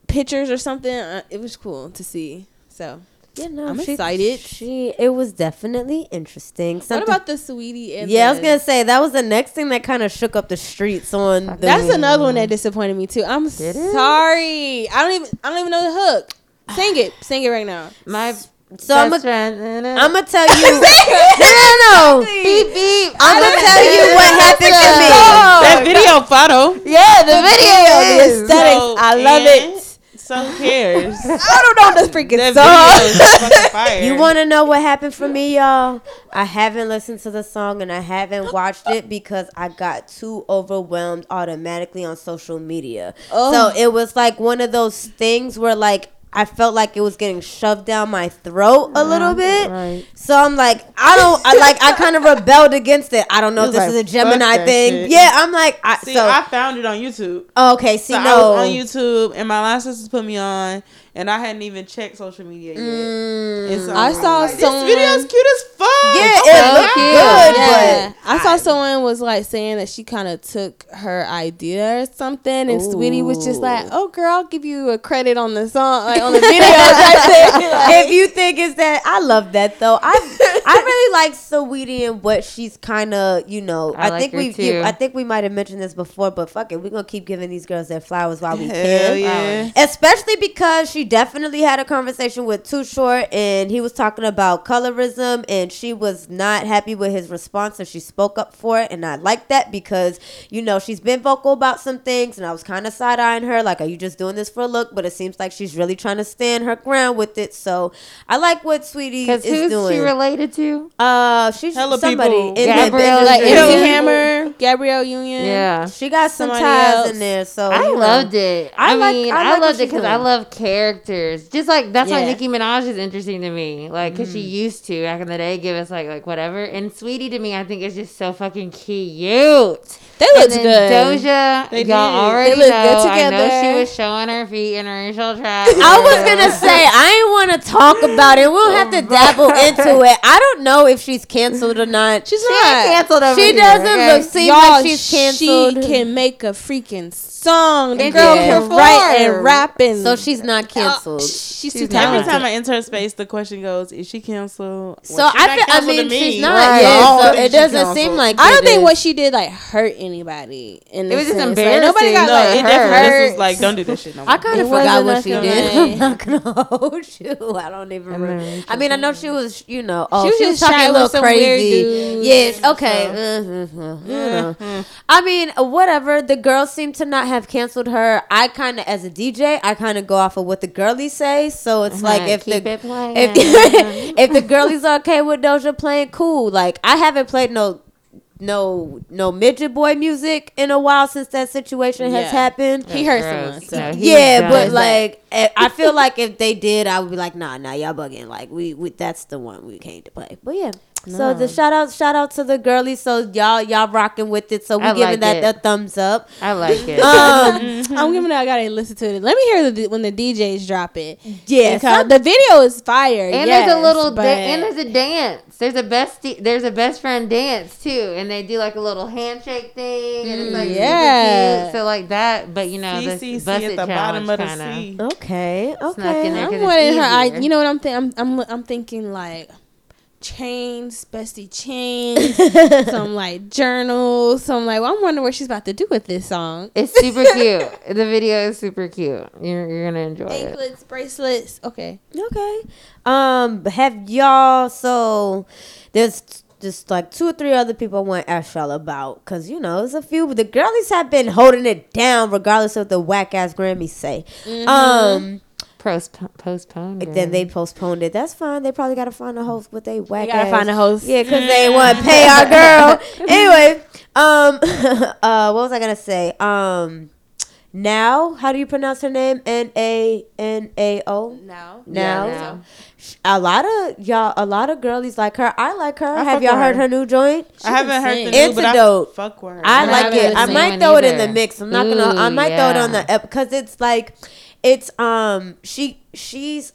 pictures or something. Uh, it was cool to see. So Yeah, no, I'm she- excited. She, it was definitely interesting. what about the Saweetie and Yeah, I was gonna say that was the next thing that kind of shook up the streets on. The, That's another one that disappointed me too. I'm Did it? sorry. I don't even I don't even know the hook. Sing it. [SIGHS] Sing it right now. My So I'm gonna, friend. I'm gonna tell you. [LAUGHS] no, no, no. beep beep. I'm gonna tell you what happened to me. That video photo. Yeah, the video, the is. aesthetics. So, I love it. So who cares? [LAUGHS] I don't know this freaking that song. video is [LAUGHS] fucking fire. You want to know what happened for me, y'all? I haven't listened to the song and I haven't watched it because I got too overwhelmed automatically on social media. Oh. So it was like one of those things where like I felt like it was getting shoved down my throat a little bit. Right. So I'm like, I don't, I like, I kind of [LAUGHS] rebelled against it. I don't know if this like, is a Gemini thing. shit. Yeah, I'm like, I, See, so I found it on YouTube. Oh, okay. See, So no, I was on YouTube, and my line sisters put me on, and I hadn't even checked social media yet. Mm. And so I saw like, someone- This video's cute as fuck. Yeah, Oh it my looked God. good, Yeah, but I saw someone was like saying that she kind of took her idea or something, and Saweetie was just like, "Oh, girl, I'll give you a credit on the song, like on the [LAUGHS] video." [LAUGHS] type thing. Like, if you think it's that, I love that though. I I really [LAUGHS] like Saweetie and what she's kind of, you know. I I, like think her we, too. I think we might have mentioned this before, but fuck it, we're gonna keep giving these girls their flowers while we Hell can. yeah. Especially because she definitely had a conversation with Too Short, and he was talking about colorism, and she was not happy with his response, so she spoke up for it, and I like that because you know she's been vocal about some things, and I was kind of side eyeing her, like, are you just doing this for a look? But it seems like she's really trying to stand her ground with it, so I like what Saweetie is Because who's doing. she related to? uh, she's Hella somebody people. in Gabrielle, like industry. Hammer, Gabrielle Union. Yeah. She got some Somebody ties else. in there, so I you know. loved it. I, I like- mean, I I, like loved it because I love love characters. Just like that's why Yeah. Nicki Minaj is interesting to me. Like, cause she mm. used to back in the day give us like like whatever. And Saweetie to me, I think is just so fucking cute. They look good. Doja, They y'all did. already They looked know. good I know together. she was showing her feet in her initial track. I was gonna say I ain't want to talk about it. We'll have to [LAUGHS] dabble into it. I don't know if she's canceled or not. She's She not. canceled over She here, doesn't okay? look seem Y'all, like she's canceled. She can make a freaking song. The And girl can write and rap and so she's not canceled. She's, too She's not. Every time I enter a space, the question goes, "Is she canceled?" so Well, she's I not feel. I canceled to mean, me. she's not. Right. Yeah, Oh, so it doesn't canceled? seem like. I don't it think is. what she did like hurt anybody. In It was this just sense. Like, nobody got. No, like it her. definitely this hurt. was like, don't do this shit no more. I kind of forgot what she did. [LAUGHS] I'm not gonna hold you. I don't even remember. I mean, I know she was, you know, oh, She she, was was, talking a little some crazy. dudes, Yes, okay. so. Mhm, you know. I mean, uh, whatever. The girls seem to not have canceled her. I kind of, as a DJ, I kind of go off of what the girlies say. So it's like if keep the it if if the [LAUGHS] girlies are okay with Doja playing, cool. Like I haven't played no no no midget boy music in a while since that situation has Yeah. happened. He hurt someone. So. he Yeah, but like eh, I feel like if they did, I would be like, nah, nah, y'all bugging. Like we, we that's the one we came to play. But yeah. So the shout out, shout out to the girlies. So y'all, y'all rocking with it. So we I giving like that it. the thumbs up. I like it. Um, [LAUGHS] [LAUGHS] I'm giving it. I gotta listen to it. Let me hear the, when the DJs drop it. yeah, Because the video is fire. And yes, there's a little but da- and there's a dance. There's a best there's a best friend dance too, and they do like a little handshake thing, and it's like yeah. So like that, but you know the at the bottom of the kind of. sea. okay, okay. I'm 'cause it's wanting her. I, you know what I'm thinking? I'm, I'm I'm thinking like chains, bestie chains, [LAUGHS] some like journals. So I'm like, well, I'm wondering what she's about to do with this song. It's super cute. [LAUGHS] The video is super cute. You're, you're gonna enjoy it. Anklets, bracelets. Okay. Okay. Um, have y'all so there's just like two or three other people I want to ask y'all about because you know there's a few but the girlies have been holding it down regardless of the whack ass Grammys say. Um, Post postpone. then they postponed it. That's fine. They probably gotta find a host with they whack. We gotta ass. find a host. Yeah, because they want to pay our girl. [LAUGHS] anyway, um, [LAUGHS] uh, what was I gonna say? Um, now, how do you pronounce her name? N A N A O. Now. Now, now. a lot of y'all, a lot of girlies like her. I like her. I Have y'all with heard her. her new joint? I haven't heard the sing. new, but I fuck with her. I I like it. I might one throw it in the mix. I'm not gonna. I Ooh, might throw it on yeah. the because it's like, it's um she she's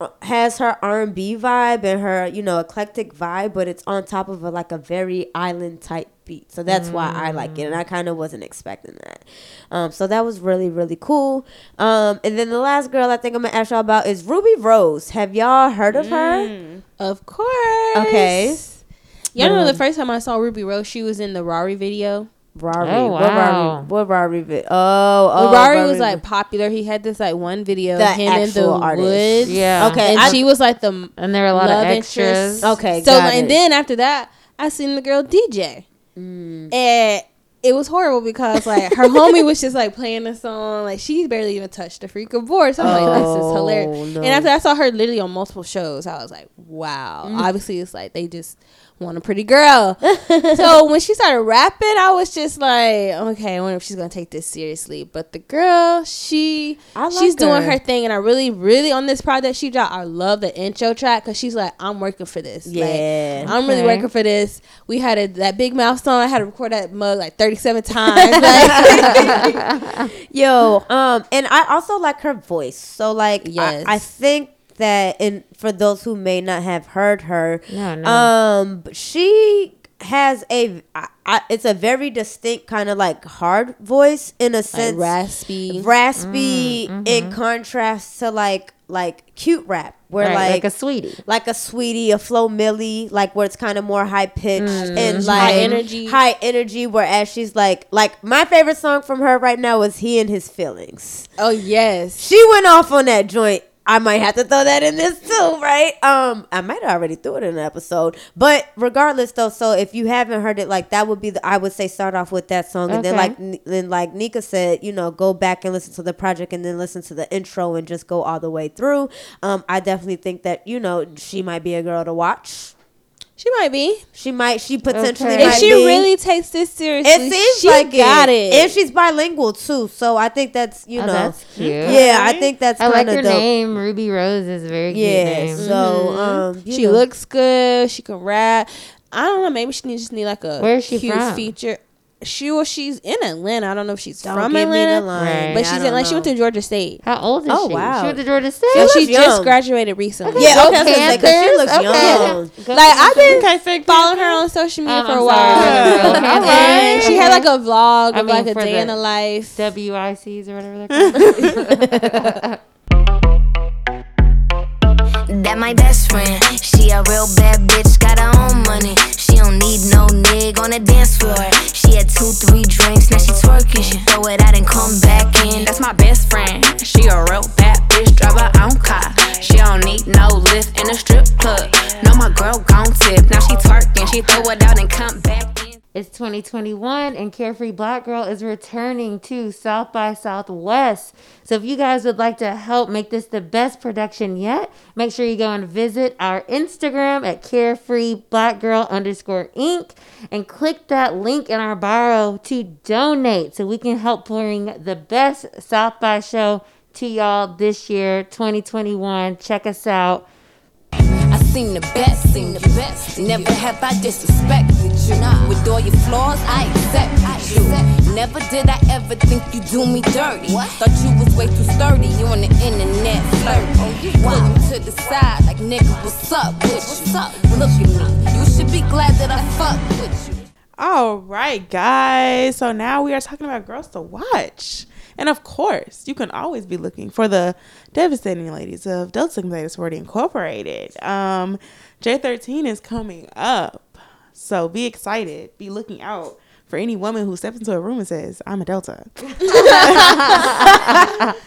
uh, has her R and B vibe and her you know eclectic vibe, but it's on top of a like a very island type beat. So that's why I like it, and I kind of wasn't expecting that. Um, so that was really really cool. Um, and then the last girl I think I'm gonna ask y'all about is Rubi Rose. Have y'all heard of her? Of course. Okay. Y'all know the first time I saw Rubi Rose, she was in the Rari video. Rari. Oh, What wow. Rari? What Rari? vi- Oh, oh. Well, Rari Rari was like popular. He had this like one video, The of him in the artist. woods. Yeah. Okay, and I- she was like the And there were a lot of extras. interest. Okay, So got and it. then after that, I seen the girl DJ, Mm. and it was horrible because like her [LAUGHS] homie was just like playing the song, like she barely even touched the freaking board. So I'm like, this is Oh, hilarious. no. And after I saw her literally on multiple shows, I was like, wow. Mm. Obviously, it's like they just want a pretty girl. so [LAUGHS] when she started rapping, I was just like, okay, I wonder if she's gonna take this seriously. But the girl, she like she's doing her. her thing, and I really, really on this project she dropped. I love the intro track because she's like, I'm working for this. Like, Yeah. I'm really Okay. working for this. We had a, that big mouth song. I had to record that mug like 37 times. Like, [LAUGHS] Yo, um, and I also like her voice. So like, Yes. I, I think that, and for those who may not have heard her, No, no. um, she has a, I, it's a very distinct kind of like hard voice in a like sense, raspy. raspy mm, mm-hmm. in contrast to like like cute rap, where Right, like like a Saweetie. like a Saweetie, a Flo Milli, like where it's kind of more high pitched mm, and like High energy. high energy. Whereas she's like, like my favorite song from her right now is "He and His Feelings." Oh yes. She went off on that joint. I might have to throw that in this too, right? Um, I might have already threw it in an episode, but regardless, though. So if you haven't heard it, like that would be the I would say start off with that song, and then like then like Nika said, you know, go back and listen to the project, and then listen to the intro, and just go all the way through. Um, I definitely think that you know she might be a girl to watch. She might be. She might, she potentially Okay. might If she be. really takes this seriously, it seems she like got it. it. and she's bilingual too. So I think that's you oh, know, that's cute. yeah, I think that's I like her dope. name. Rubi Rose is a very cute Yeah, name. so um, she know. looks good. She can rap. I don't know. Maybe she needs just need like a Where is she cute from? feature. She well, she's in Atlanta. I don't know if she's Don't from give me the Atlanta, line. Right. but she's in don't like she went to Georgia State. How old is she? Oh, she? wow. She went to Georgia State. So looks she just graduated recently. Yeah, Go okay, I was gonna say, 'cause she looks Okay. young. Go Like I've been Okay, following her on social media Um, for a sorry. while. Go [LAUGHS] And she had like a vlog I of mean, like a day in the life. WICs or whatever they're called. [LAUGHS] [LAUGHS] That my best friend. She a real bad bitch, got her own money. She don't need no nig on the dance floor. Two, three drinks, now she twerking. She throw it out and come back in. That's my best friend. She a real bad bitch, drive her own car. She don't need no lift in a strip club. No, my girl gon' tip. Now she twerking, she throw it out and come back. It's 2021 and Carefree Black Girl is returning to South by Southwest. So if you guys would like to help make this the best production yet, make sure you go and visit our Instagram at Carefree Black Girl underscore Inc. and click that link in our bio to donate so we can help bring the best South by show to y'all this year, 2021. Check us out. Seen the best, seen the best. Never have I disrespected you. With all your flaws, I accept you. Never did I ever think you do me dirty. Thought you was way too sturdy. You on the internet flirting. Put him to the side like nigga, what's up with you? What's up? Look at me. You should be glad that I fuck with you. All right, guys. So now we are talking about girls to watch. And of course, you can always be looking for the devastating ladies of Delta Sigma Sorority Incorporated. Um, J13 is coming up. So be excited. Be looking out for any woman who steps into a room and says, I'm a Delta. [LAUGHS]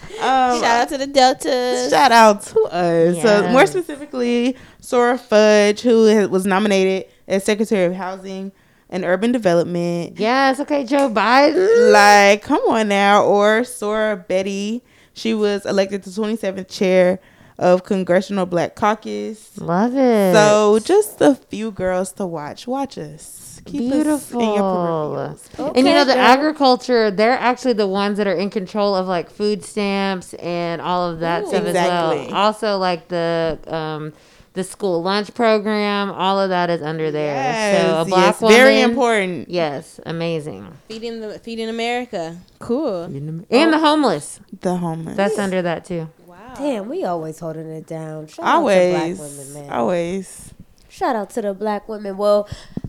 [LAUGHS] Um, Shout out to the Deltas. Shout out to us. So more specifically, Soror Fudge, who was nominated as Secretary of Housing and Urban Development. Yes, okay, Joe Biden. Like, come on now. Or Soror Beatty. She was elected to 27th chair of Congressional Black Caucus. Love it. So just a few girls to watch. Watch us. Keep Beautiful. us in your peripherals. and you know the girl. agriculture, they're actually the ones that are in control of like food stamps and all of that stuff as well. Also like the um the school lunch program, all of that is under there. so a Yes, black yes, woman, very important. Yes, amazing. Feeding the feeding America. Cool. And the oh. homeless, The homeless. that's under that too. Wow. Damn, we always holding it down. Shout out to black always. women, man. Always. Shout out to the black women. Well,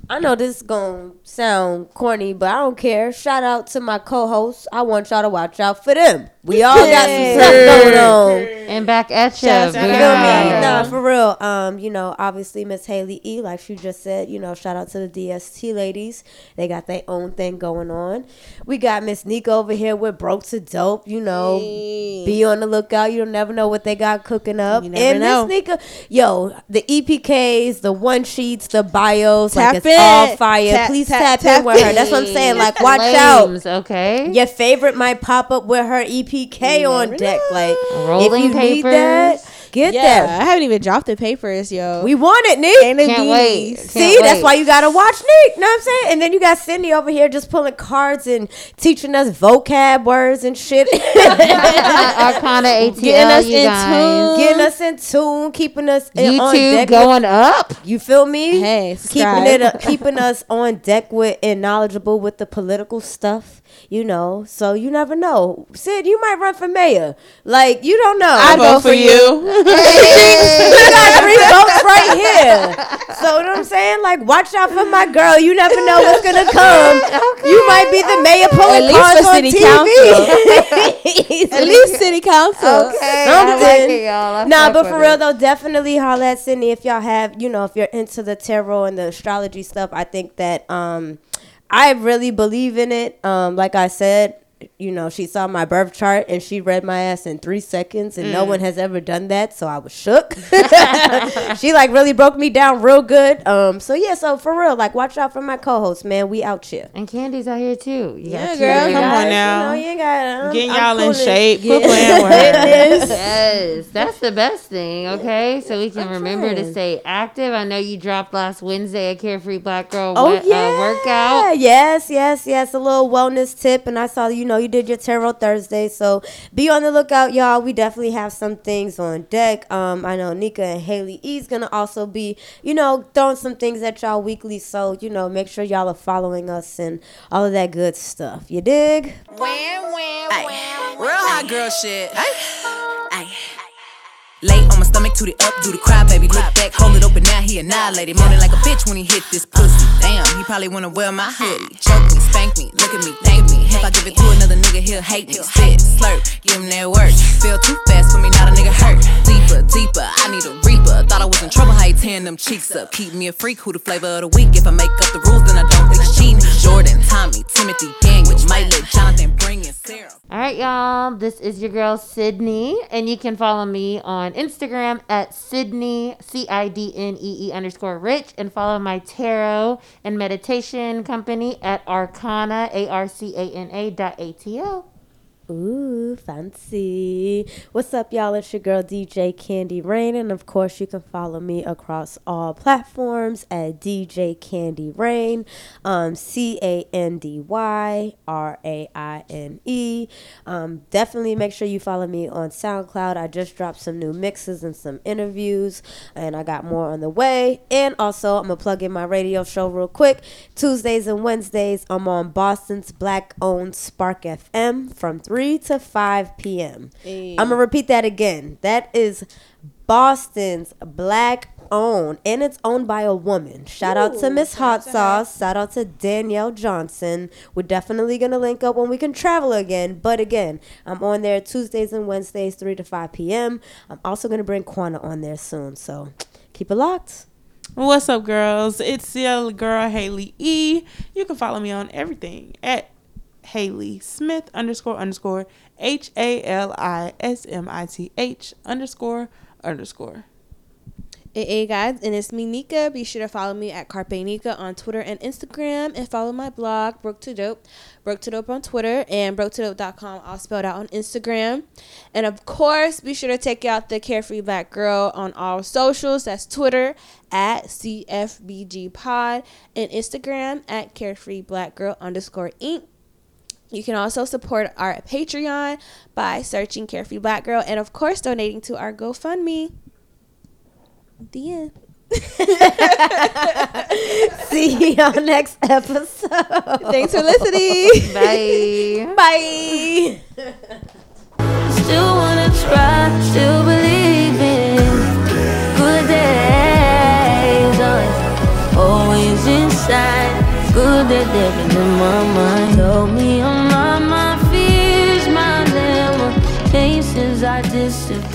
I know this is gonna sound corny, but I don't care. Shout out to my co-hosts. I want y'all to watch out for them. We all got some stuff going on. And back at you. You feel me? out. Nah, for real. Um, you know, obviously Miss Hali E, like she just said, you know, shout out to the DST ladies. They got their own thing going on. We got Miss Nika over here with Broke to Dope, you know. Be on the lookout. You don't never know what they got cooking up. You never and know. Miss Nika, yo, the EPKs, the one sheets, the bios, Tap like all fire. Tap- Please tap- tap, in with her. That's what I'm saying. Like, watch Flames, out. Okay. Your favorite might pop up with her EPK on deck. Like, Rolling if you need that, get Yeah, that. I haven't even dropped the papers, yo. We want it, Nick. and Can't wait. Can't See, that's why you gotta watch Nick. Know what I'm saying? And then you got Cindy over here just pulling cards and teaching us vocab words and shit, [LAUGHS] Arcana [LAUGHS] ATL, Getting us you in guys. getting us in tune, keeping us in, on YouTube deck. going up. you feel me? Hey, keeping it, uh, keeping us on deck with and knowledgeable with the political stuff. You know, so you never know. Sid, you might run for mayor. Like you don't know. I vote for you. [LAUGHS] you got [LAUGHS] three votes right here. So you know what I'm saying? Like, watch out for my girl. You never know what's gonna come. You might be the mayor pulling At least cards for on city Council. [LAUGHS] At least city council. Okay, Something. I like it, y'all. I Nah, but for it. real though, definitely holla at Cidnee if y'all have, you know, if you're into the tarot and the astrology stuff. I think that um, I really believe in it. Um, like I said, you know, she saw my birth chart and she read my ass in three seconds, and no one has ever done that, so I was shook. [LAUGHS] [LAUGHS] she like really broke me down real good. Um, so yeah, so for real, like watch out for my co-host, man. We out here. And Candy's out here too. You Yeah, got girl, come guys. on now. You know, you ain't got Getting I'm y'all in coolin'. shape. Quit Yeah. playing. Yes, that's the best thing. Okay, so we can I'm remember to stay active. I know you dropped last Wednesday a Carefree Black Girl Oh we- yeah, uh, workout. Yes, yes, yes. A little wellness tip, and I saw you know you did your tarot Thursday, so be on the lookout, y'all. We definitely have some things on deck. Um, I know Nika and Hali E's gonna also be, you know, throwing some things at y'all weekly. So you know, make sure y'all are following us and all of that good stuff. You dig? Ay, real hot girl shit. Ay. Lay on my stomach, toot it up, do the cry, baby. Look back, hold it open, now he annihilated. Moaning like a bitch when he hit this pussy. Damn, he probably wanna wear my hoodie. Choke me, spank me, look at me, thank me. If I give it to another nigga, he'll hate me. Spit, slurp, give him that work. Feel too fast for me, not a nigga hurt. Deeper, deeper, I need a reaper. Thought I was in trouble, how you tearing them cheeks up. Keep me a freak, who the flavor of the week. If I make up the rules, then I don't think cheating. Jordan, Tommy, Timothy, Daniel, might let Jonathan bring in Sarah. All right, y'all. This is your girl Cidnee, and you can follow me on Instagram at Cidnee C I D N E E underscore Rich, and follow my tarot and meditation company at Arcana A R C A N A dot A T O. Ooh, fancy. What's up, y'all? It's your girl DJ Candy Raine, and of course, you can follow me across all platforms at DJ Candy Raine, um, C A N D Y R A I N E. Um, definitely make sure you follow me on SoundCloud. I just dropped some new mixes and some interviews, and I got more on the way. And also, I'm gonna plug in my radio show real quick. Tuesdays and Wednesdays, I'm on Boston's black-owned Spark FM from 3 to 5 p.m. I'm gonna repeat that again. That is Boston's black owned and it's owned by a woman. Shout out to Miss Hot Sauce. Shout out to Danielle Johnson. We're definitely gonna link up when we can travel again. But again, I'm on there Tuesdays and Wednesdays, 3 to 5 p.m. I'm also gonna bring Quanna on there soon. So keep it locked. What's up, girls? It's your girl Hali E. You can follow me on everything at Hali Smith underscore underscore H A L I S M I T H underscore underscore. Hey, guys, and it's me, Nika. Be sure to follow me at Carpe Nika on Twitter and Instagram, and follow my blog, Broke to Dope, Broke to Dope on Twitter, and BrokeToDope.com, all spelled out on Instagram. And of course, be sure to check out the Carefree Black Girl on all socials. That's Twitter at CFBG Pod and Instagram at Carefree Black Girl underscore Inc. You can also support our Patreon by searching Carefree Black Girl and, of course, donating to our GoFundMe. The end. [LAUGHS] See y'all next episode. Thanks for listening. Bye. [LAUGHS] Bye. Still wanna try, still believe in good days. Always, always inside, good that living in my mind. Told me I'm on my fears, my limitations. I disappear.